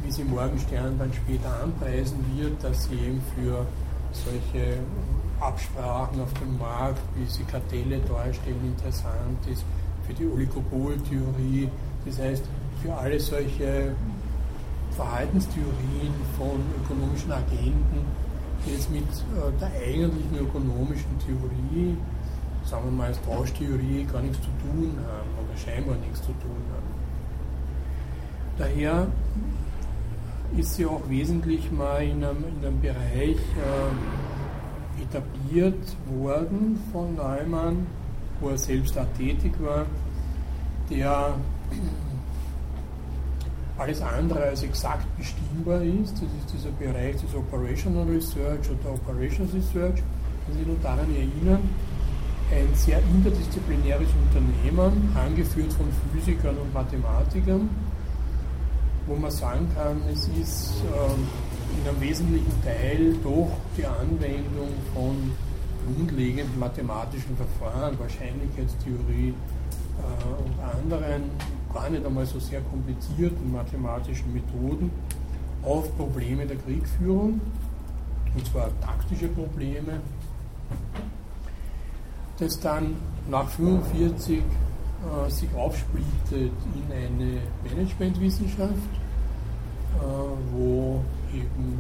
wie sie Morgenstern dann später anpreisen wird, dass sie eben für solche Absprachen auf dem Markt, wie sie Kartelle darstellen, interessant ist, für die Oligopoltheorie, das heißt für alle solche Verhaltenstheorien von ökonomischen Agenten, die jetzt mit äh, der eigentlichen ökonomischen Theorie, sagen wir mal als Tauschtheorie, gar nichts zu tun haben oder scheinbar nichts zu tun haben. Daher ist sie auch wesentlich mal in einem, in einem Bereich äh, etabliert worden von Neumann, wo er selbst da tätig war, der alles andere als exakt bestimmbar ist. Das ist dieser Bereich des Operational Research oder Operations Research. Wenn Sie nur daran erinnern, ein sehr interdisziplinäres Unternehmen, angeführt von Physikern und Mathematikern, wo man sagen kann, es ist äh, in einem wesentlichen Teil doch die Anwendung von grundlegenden mathematischen Verfahren, Wahrscheinlichkeitstheorie und anderen gar nicht einmal so sehr komplizierten mathematischen Methoden auf Probleme der Kriegführung, und zwar taktische Probleme, das dann nach 1945 äh, sich aufsplittet in eine Managementwissenschaft, äh, wo eben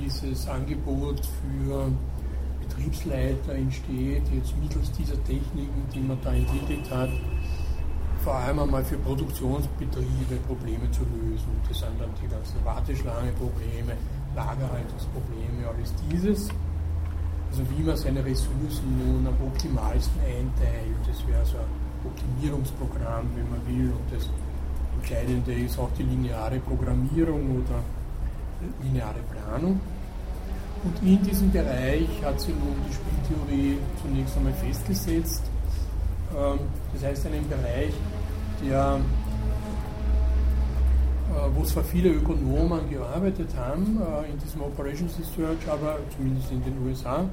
dieses Angebot für Betriebsleiter entsteht, jetzt mittels dieser Techniken, die man da entwickelt hat, vor allem einmal für Produktionsbetriebe Probleme zu lösen. Das sind dann die ganzen Warteschlange-Probleme, Lagerhaltungsprobleme, alles dieses. Also wie man seine Ressourcen nun am optimalsten einteilt, das wäre so ein Optimierungsprogramm, wenn man will. Und das Entscheidende ist auch die lineare Programmierung oder lineare Planung. Und in diesem Bereich hat sie nun die Spieltheorie zunächst einmal festgesetzt. Ähm, das heißt, einen Bereich, der, äh, wo zwar viele Ökonomen gearbeitet haben äh, in diesem Operations Research, aber zumindest in den USA,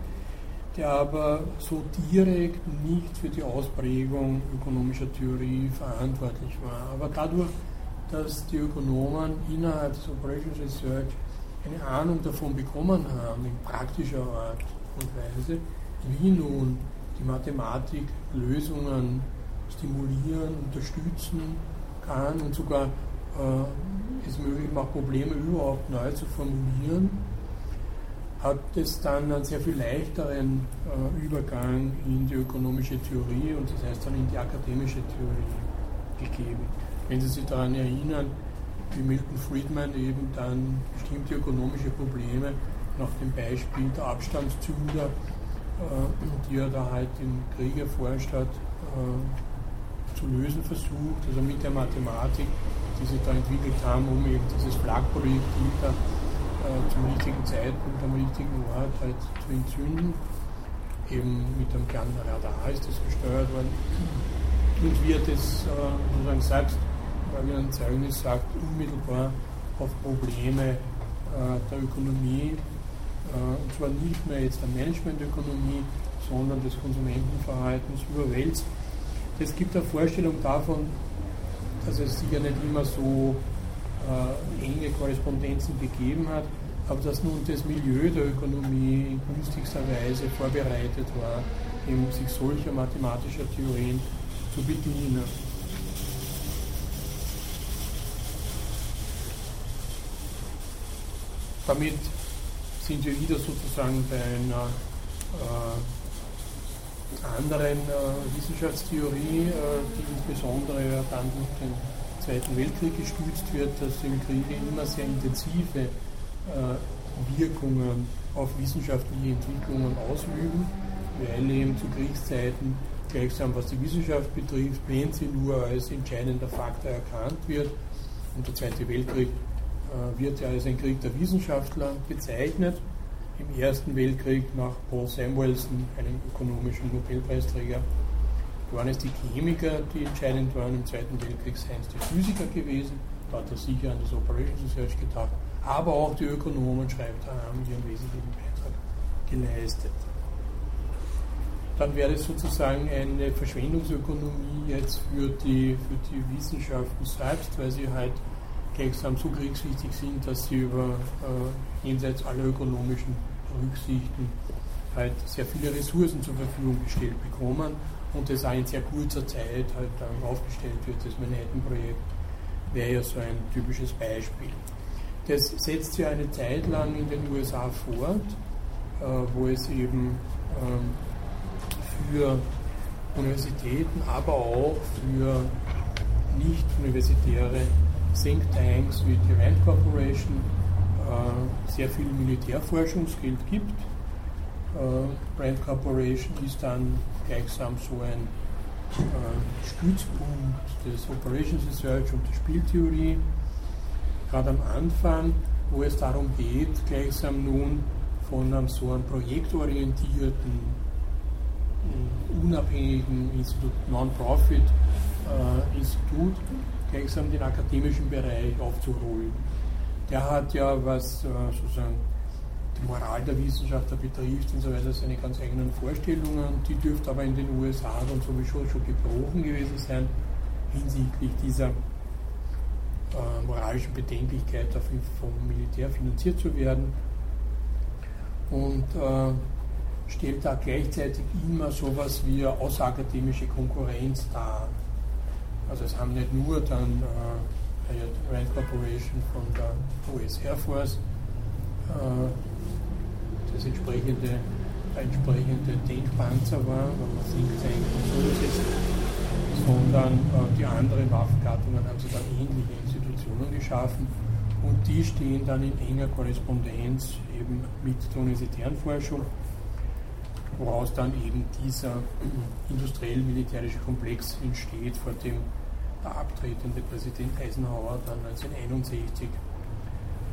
der aber so direkt nicht für die Ausprägung ökonomischer Theorie verantwortlich war. Aber dadurch, dass die Ökonomen innerhalb des Operations Research eine Ahnung davon bekommen haben, in praktischer Art und Weise, wie nun die Mathematik Lösungen stimulieren, unterstützen kann und sogar äh, es möglich macht, Probleme überhaupt neu zu formulieren, hat es dann einen sehr viel leichteren äh, Übergang in die ökonomische Theorie und das heißt dann in die akademische Theorie gegeben. Wenn Sie sich daran erinnern, wie Milton Friedman eben dann bestimmte ökonomische Probleme nach dem Beispiel der Abstandszünder, äh, die er da halt im Krieg erforscht hat, äh, zu lösen versucht, also mit der Mathematik, die sie da entwickelt haben, um eben dieses Flakprojektil da äh, zum richtigen Zeitpunkt am richtigen Ort halt zu entzünden. Eben mit einem kleinen Radar ist das gesteuert worden. Und wie er das äh, sozusagen selbst weil er ein Zeugnis sagt, unmittelbar auf Probleme äh, der Ökonomie, äh, und zwar nicht mehr jetzt der Managementökonomie, sondern des Konsumentenverhaltens überwälzt. Es gibt eine Vorstellung davon, dass es sicher nicht immer so äh, enge Korrespondenzen gegeben hat, aber dass nun das Milieu der Ökonomie in günstigster Weise vorbereitet war, eben sich solcher mathematischer Theorien zu bedienen. Damit sind wir wieder sozusagen bei einer äh, anderen äh, Wissenschaftstheorie, äh, die insbesondere dann durch den Zweiten Weltkrieg gestützt wird, dass im Kriege immer sehr intensive äh, Wirkungen auf wissenschaftliche Entwicklungen ausüben, weil eben zu Kriegszeiten gleichsam was die Wissenschaft betrifft, wenn sie nur als entscheidender Faktor erkannt wird. Und der Zweite Weltkrieg wird ja als ein Krieg der Wissenschaftler bezeichnet. Im Ersten Weltkrieg nach Paul Samuelson, einem ökonomischen Nobelpreisträger, waren es die Chemiker, die entscheidend waren. Im Zweiten Weltkrieg seien es die Physiker gewesen. Da hat er sicher an das Operation Research gedacht. Aber auch die Ökonomen, schreibt er, haben ihren wesentlichen Beitrag geleistet. Dann wäre es sozusagen eine Verschwendungsökonomie jetzt für die, für die Wissenschaften selbst, weil sie halt gleichsam so kriegswichtig sind, dass sie über äh, jenseits aller ökonomischen Rücksichten halt sehr viele Ressourcen zur Verfügung gestellt bekommen und das auch in sehr kurzer Zeit halt dann aufgestellt wird. Das Manhattan-Projekt wäre ja so ein typisches Beispiel. Das setzt sich eine Zeit lang in den USA fort, äh, wo es eben ähm, für Universitäten, aber auch für nicht universitäre Thinktanks wie die Rand Corporation äh, sehr viel Militärforschungsgeld gibt. Äh, Rand Corporation ist dann gleichsam so ein äh, Stützpunkt des Operations Research und der Spieltheorie. Gerade am Anfang, wo es darum geht, gleichsam nun von einem so einem projektorientierten, unabhängigen Institut, Non-Profit äh, Institut gleichsam den akademischen Bereich aufzuholen. Der hat ja, was äh, sozusagen die Moral der Wissenschaftler betrifft und so weiter, seine ganz eigenen Vorstellungen. Die dürfte aber in den USA dann sowieso schon gebrochen gewesen sein hinsichtlich dieser äh, moralischen Bedenklichkeit, vom Militär finanziert zu werden. Und äh, stellt da gleichzeitig immer sowas wie eine außerakademische Konkurrenz dar. Also es haben nicht nur dann äh, Rand Corporation von der US Air Force äh, das entsprechende, entsprechende Denkpanzer war, wenn man Think Tank und so ist, sondern äh, die anderen Waffengattungen haben dann ähnliche Institutionen geschaffen und die stehen dann in enger Korrespondenz eben mit der universitären Forschung woraus dann eben dieser industriell-militärische Komplex entsteht, vor dem der abtretende Präsident Eisenhower dann 1961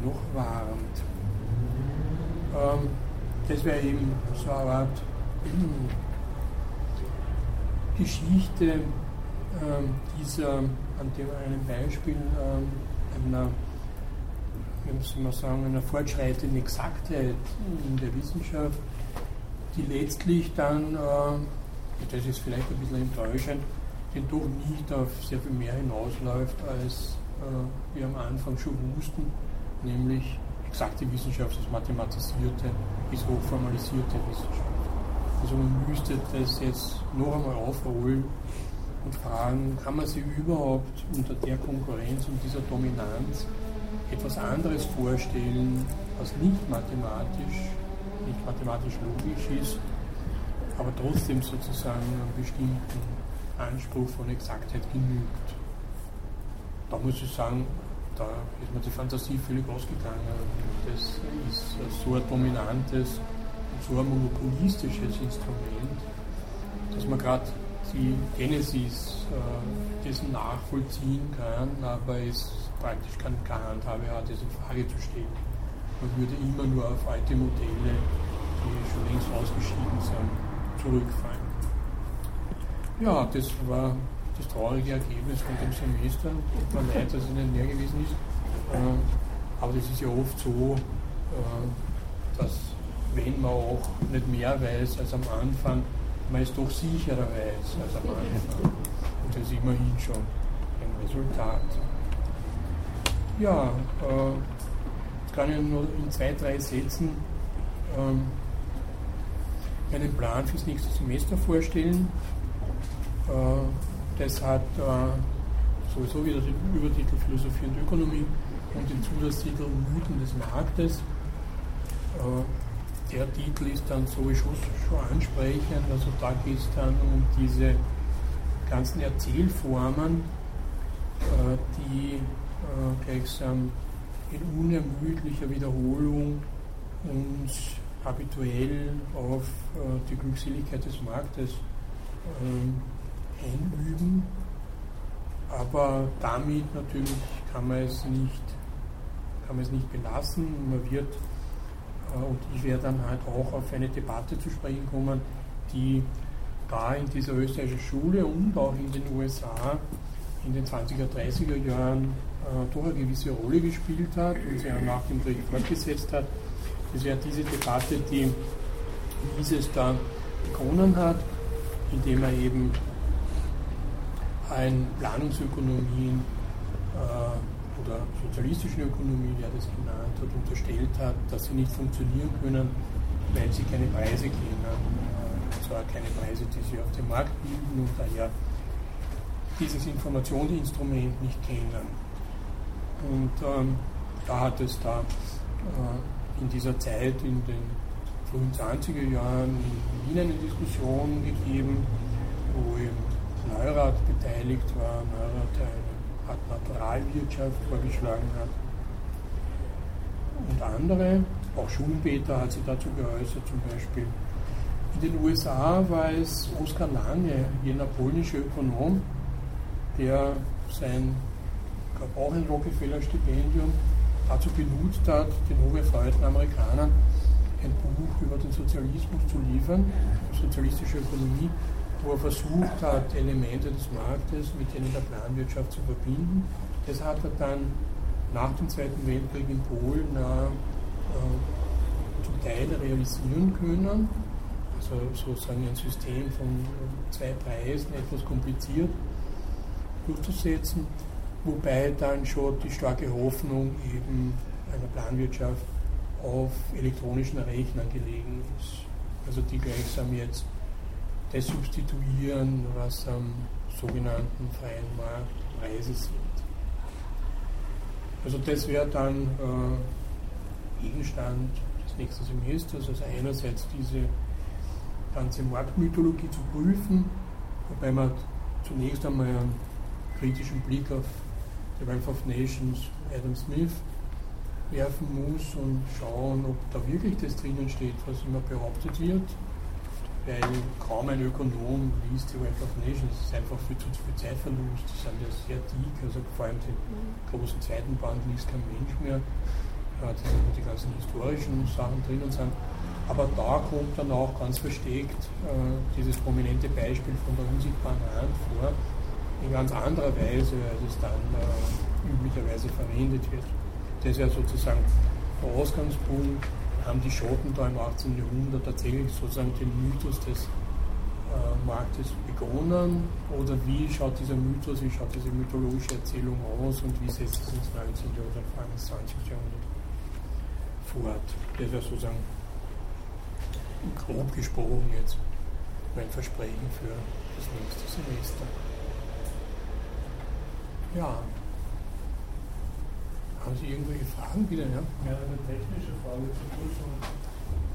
noch warnt. Ähm, das wäre eben so eine Art Geschichte ähm, dieser, an dem einem Beispiel ähm, einer, wie soll man sagen, einer fortschreitenden Exaktheit in der Wissenschaft, die letztlich dann, äh, das ist vielleicht ein bisschen enttäuschend, den doch nicht auf sehr viel mehr hinausläuft, als äh, wir am Anfang schon wussten, nämlich exakte Wissenschaft, das mathematisierte bis hochformalisierte Wissenschaft. Also man müsste das jetzt noch einmal aufrollen und fragen, kann man sich überhaupt unter der Konkurrenz und dieser Dominanz etwas anderes vorstellen, was nicht mathematisch, nicht mathematisch logisch ist, aber trotzdem sozusagen einen bestimmten Anspruch von Exaktheit genügt. Da muss ich sagen, da ist mir die Fantasie völlig ausgegangen. Das ist so ein dominantes, so ein monopolistisches Instrument, dass man gerade die Genesis äh, dessen nachvollziehen kann, aber es praktisch keine Handhabe hat, das in Frage zu stellen. Man würde immer nur auf alte Modelle, die schon längst ausgeschieden sind, zurückfallen. Ja, das war das traurige Ergebnis von dem Semester. Tut mir leid, dass es nicht mehr gewesen ist. Ähm, aber das ist ja oft so, äh, dass wenn man auch nicht mehr weiß als am Anfang, man es doch sicherer weiß als am Anfang. Und das ist immerhin schon ein Resultat. Ja, äh, kann ich nur in zwei, drei Sätzen ähm, einen Plan fürs nächste Semester vorstellen. Äh, das hat äh, sowieso wieder den Übertitel Philosophie und Ökonomie und den Zusatztitel Mythen des Marktes. Äh, der Titel ist dann sowieso schon ansprechend. Also da geht es dann um diese ganzen Erzählformen, äh, die äh, gleichsam in unermüdlicher Wiederholung uns habituell auf äh, die Glückseligkeit des Marktes äh, einüben. Aber damit natürlich kann man es nicht, kann man es nicht belassen. Man wird, äh, und ich werde dann halt auch auf eine Debatte zu sprechen kommen, die da in dieser österreichischen Schule und auch in den USA in den 20er, 30er Jahren doch eine gewisse Rolle gespielt hat und sich auch nach dem Krieg fortgesetzt hat. Das wäre diese Debatte, die dieses da begonnen hat, indem er eben ein Planungsökonomien äh, oder sozialistische Ökonomie, wie er das genannt hat, unterstellt hat, dass sie nicht funktionieren können, weil sie keine Preise kennen, äh, zwar keine Preise, die sie auf dem Markt bilden und daher dieses Informationsinstrument nicht kennen. Und ähm, da hat es da äh, in dieser Zeit, in den frühen 20er Jahren in Wien eine Diskussion gegeben, wo eben Neurath beteiligt war. Neurath eine Art Naturalwirtschaft vorgeschlagen hat. Und andere, auch Schumpeter hat sich dazu geäußert zum Beispiel. In den USA war es Oskar Lange, jener polnische Ökonom, der sein, auch ein Rockefeller-Stipendium dazu benutzt hat, den hocherfreuten Amerikanern ein Buch über den Sozialismus zu liefern, sozialistische Ökonomie, wo er versucht hat, Elemente des Marktes mit denen der Planwirtschaft zu verbinden. Das hat er dann nach dem Zweiten Weltkrieg in Polen äh, zum Teil realisieren können. Also sozusagen ein System von zwei Preisen, etwas kompliziert durchzusetzen, wobei dann schon die starke Hoffnung eben einer Planwirtschaft auf elektronischen Rechnern gelegen ist. Also die gleichsam jetzt das substituieren, was am sogenannten freien Markt Preise sind. Also das wäre dann äh, Gegenstand des nächsten Semesters, also einerseits diese ganze Marktmythologie zu prüfen, wobei man zunächst einmal einen kritischen Blick auf The Wealth of Nations, Adam Smith, werfen muss und schauen, ob da wirklich das drinnen steht, was immer behauptet wird weil kaum ein Ökonom liest die Wealth of Nations. Das ist einfach viel zu viel Zeitverlust. Die sind ja sehr dick, also vor allem den großen zweiten Band liest kein Mensch mehr. Da sind die ganzen historischen Sachen drinnen sind. Aber da kommt dann auch ganz versteckt äh, dieses prominente Beispiel von der unsichtbaren Hand vor, in ganz anderer Weise, als es dann äh, üblicherweise verwendet wird. Das ja sozusagen der Ausgangspunkt haben die Schotten da im 18. Jahrhundert tatsächlich sozusagen den Mythos des äh, Marktes begonnen? Oder wie schaut dieser Mythos, wie schaut diese mythologische Erzählung aus und wie setzt es ins 19. oder vor allem ins 20. Jahrhundert fort? Das wäre sozusagen grob gesprochen jetzt mein Versprechen für das nächste Semester. Ja. Haben Sie irgendwelche Fragen wieder? Ja, ja eine technische Frage zur Prüfung.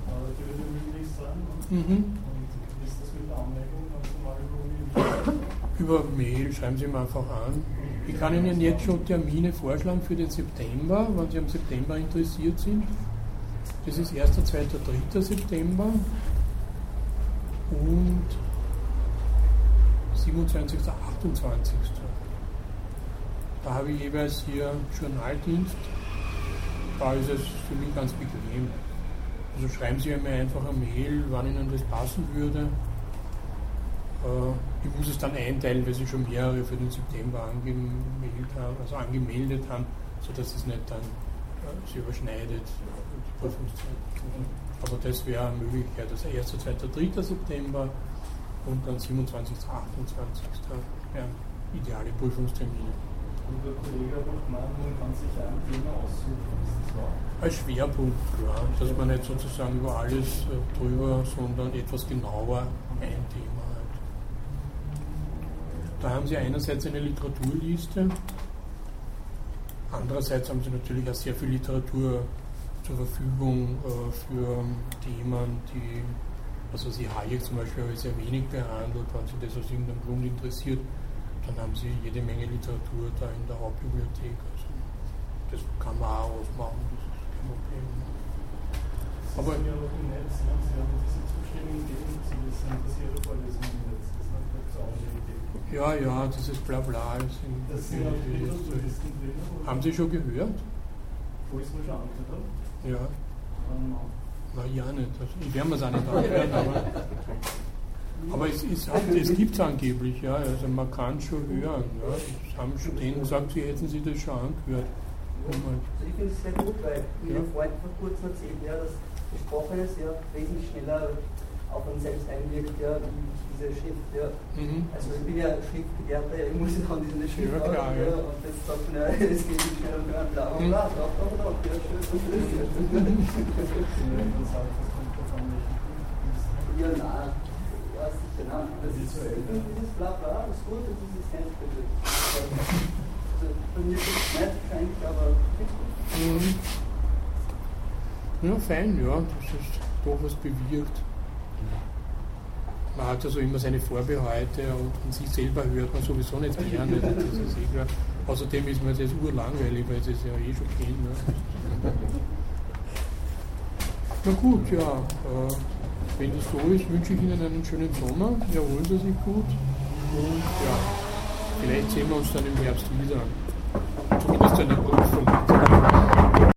Äh, die würde möglich sein. Mhm. Und wie ist das mit der Anmeldung? Ganz normal über Mail, schreiben Sie mir einfach an. Ich kann Ihnen jetzt schon Termine vorschlagen für den September, wenn Sie am September interessiert sind. Das ist 1., 2., 3. September und 27., 28. Da habe ich jeweils hier Journaldienst. Da ist es für mich ganz bequem. Also schreiben Sie mir einfach eine Mail, wann Ihnen das passen würde. Äh, ich muss es dann einteilen, weil Sie schon mehrere für den September angemeldet haben, also angemeldet haben, sodass es nicht dann äh, sich überschneidet, die Prüfungszeit. Aber das wäre eine Möglichkeit. Also 1., 2., 3. September und dann 27., 28. Ja, ideale Prüfungstermine. Der Kollege gemeint, man kann sich ein Thema aussuchen. Ist das Als Schwerpunkt, klar. Dass man nicht sozusagen über alles äh, drüber, sondern etwas genauer ein Thema hat. Da haben Sie einerseits eine Literaturliste, andererseits haben Sie natürlich auch sehr viel Literatur zur Verfügung äh, für Themen, die, also Sie Hayek zum Beispiel habe ich sehr wenig behandelt, wenn Sie das aus irgendeinem Grund interessiert, dann haben Sie jede Menge Literatur da in der Hauptbibliothek. Also das kann man auch aufmachen, das ist kein Problem. Aber sind ja noch im Netz, ne? Sie haben diese Zustimmung gegeben, Sie wissen, dass Ihre Vorlesung im Netz. Das ist auch eine Idee. Ja, ja, dieses Blabla ist in, das sind auch Bibliotheken drin. Haben Sie schon gehört? Wo ich es mir schon angehört habe? Ja. Na ja nicht. Also, ich werde mir es auch nicht anhören, aber, aber es, es, es gibt es angeblich, ja. Also man kann schon hören. Ja. Es haben Studenten gesagt, sie hätten sich das schon angehört. Also ich finde es sehr gut, weil wie Ja. Ihr Freund vor kurzem erzählt, ja, dass Gesprochenes ja wesentlich schneller auf einen selbst einwirkt, ja, wie diese Schrift. Ja. Mhm. Also ich bin ja Schriftgelehrter, ja, ich muss ja dann diese Schrift Ja, klar, ja. ja. und jetzt sagt man, ja, es geht nicht schnell und bla bla Mhm. bla, drauf, drauf, drauf, ja, schön, schön, schön. man sagt, ist. Nein, ja, sicher, nein. Das ist, ich finde dieses bla bla ist gut und dieses Handbild. Also bei mir gibt es nicht wahrscheinlich, aber. Mhm. Ja, fein, ja, das ist doch was bewirkt. Man hat ja so immer seine Vorbehalte und sich selber hört man sowieso nicht gerne, das ist eh klar. Außerdem ist mir das urlangweilig, weil ich das ja eh schon kenne. Ne? Na gut, ja, äh, wenn das so ist, wünsche ich Ihnen einen schönen Sommer, erholen Sie sich gut und ja, vielleicht sehen wir uns dann im Herbst wieder. Zumindest eine Prüfung.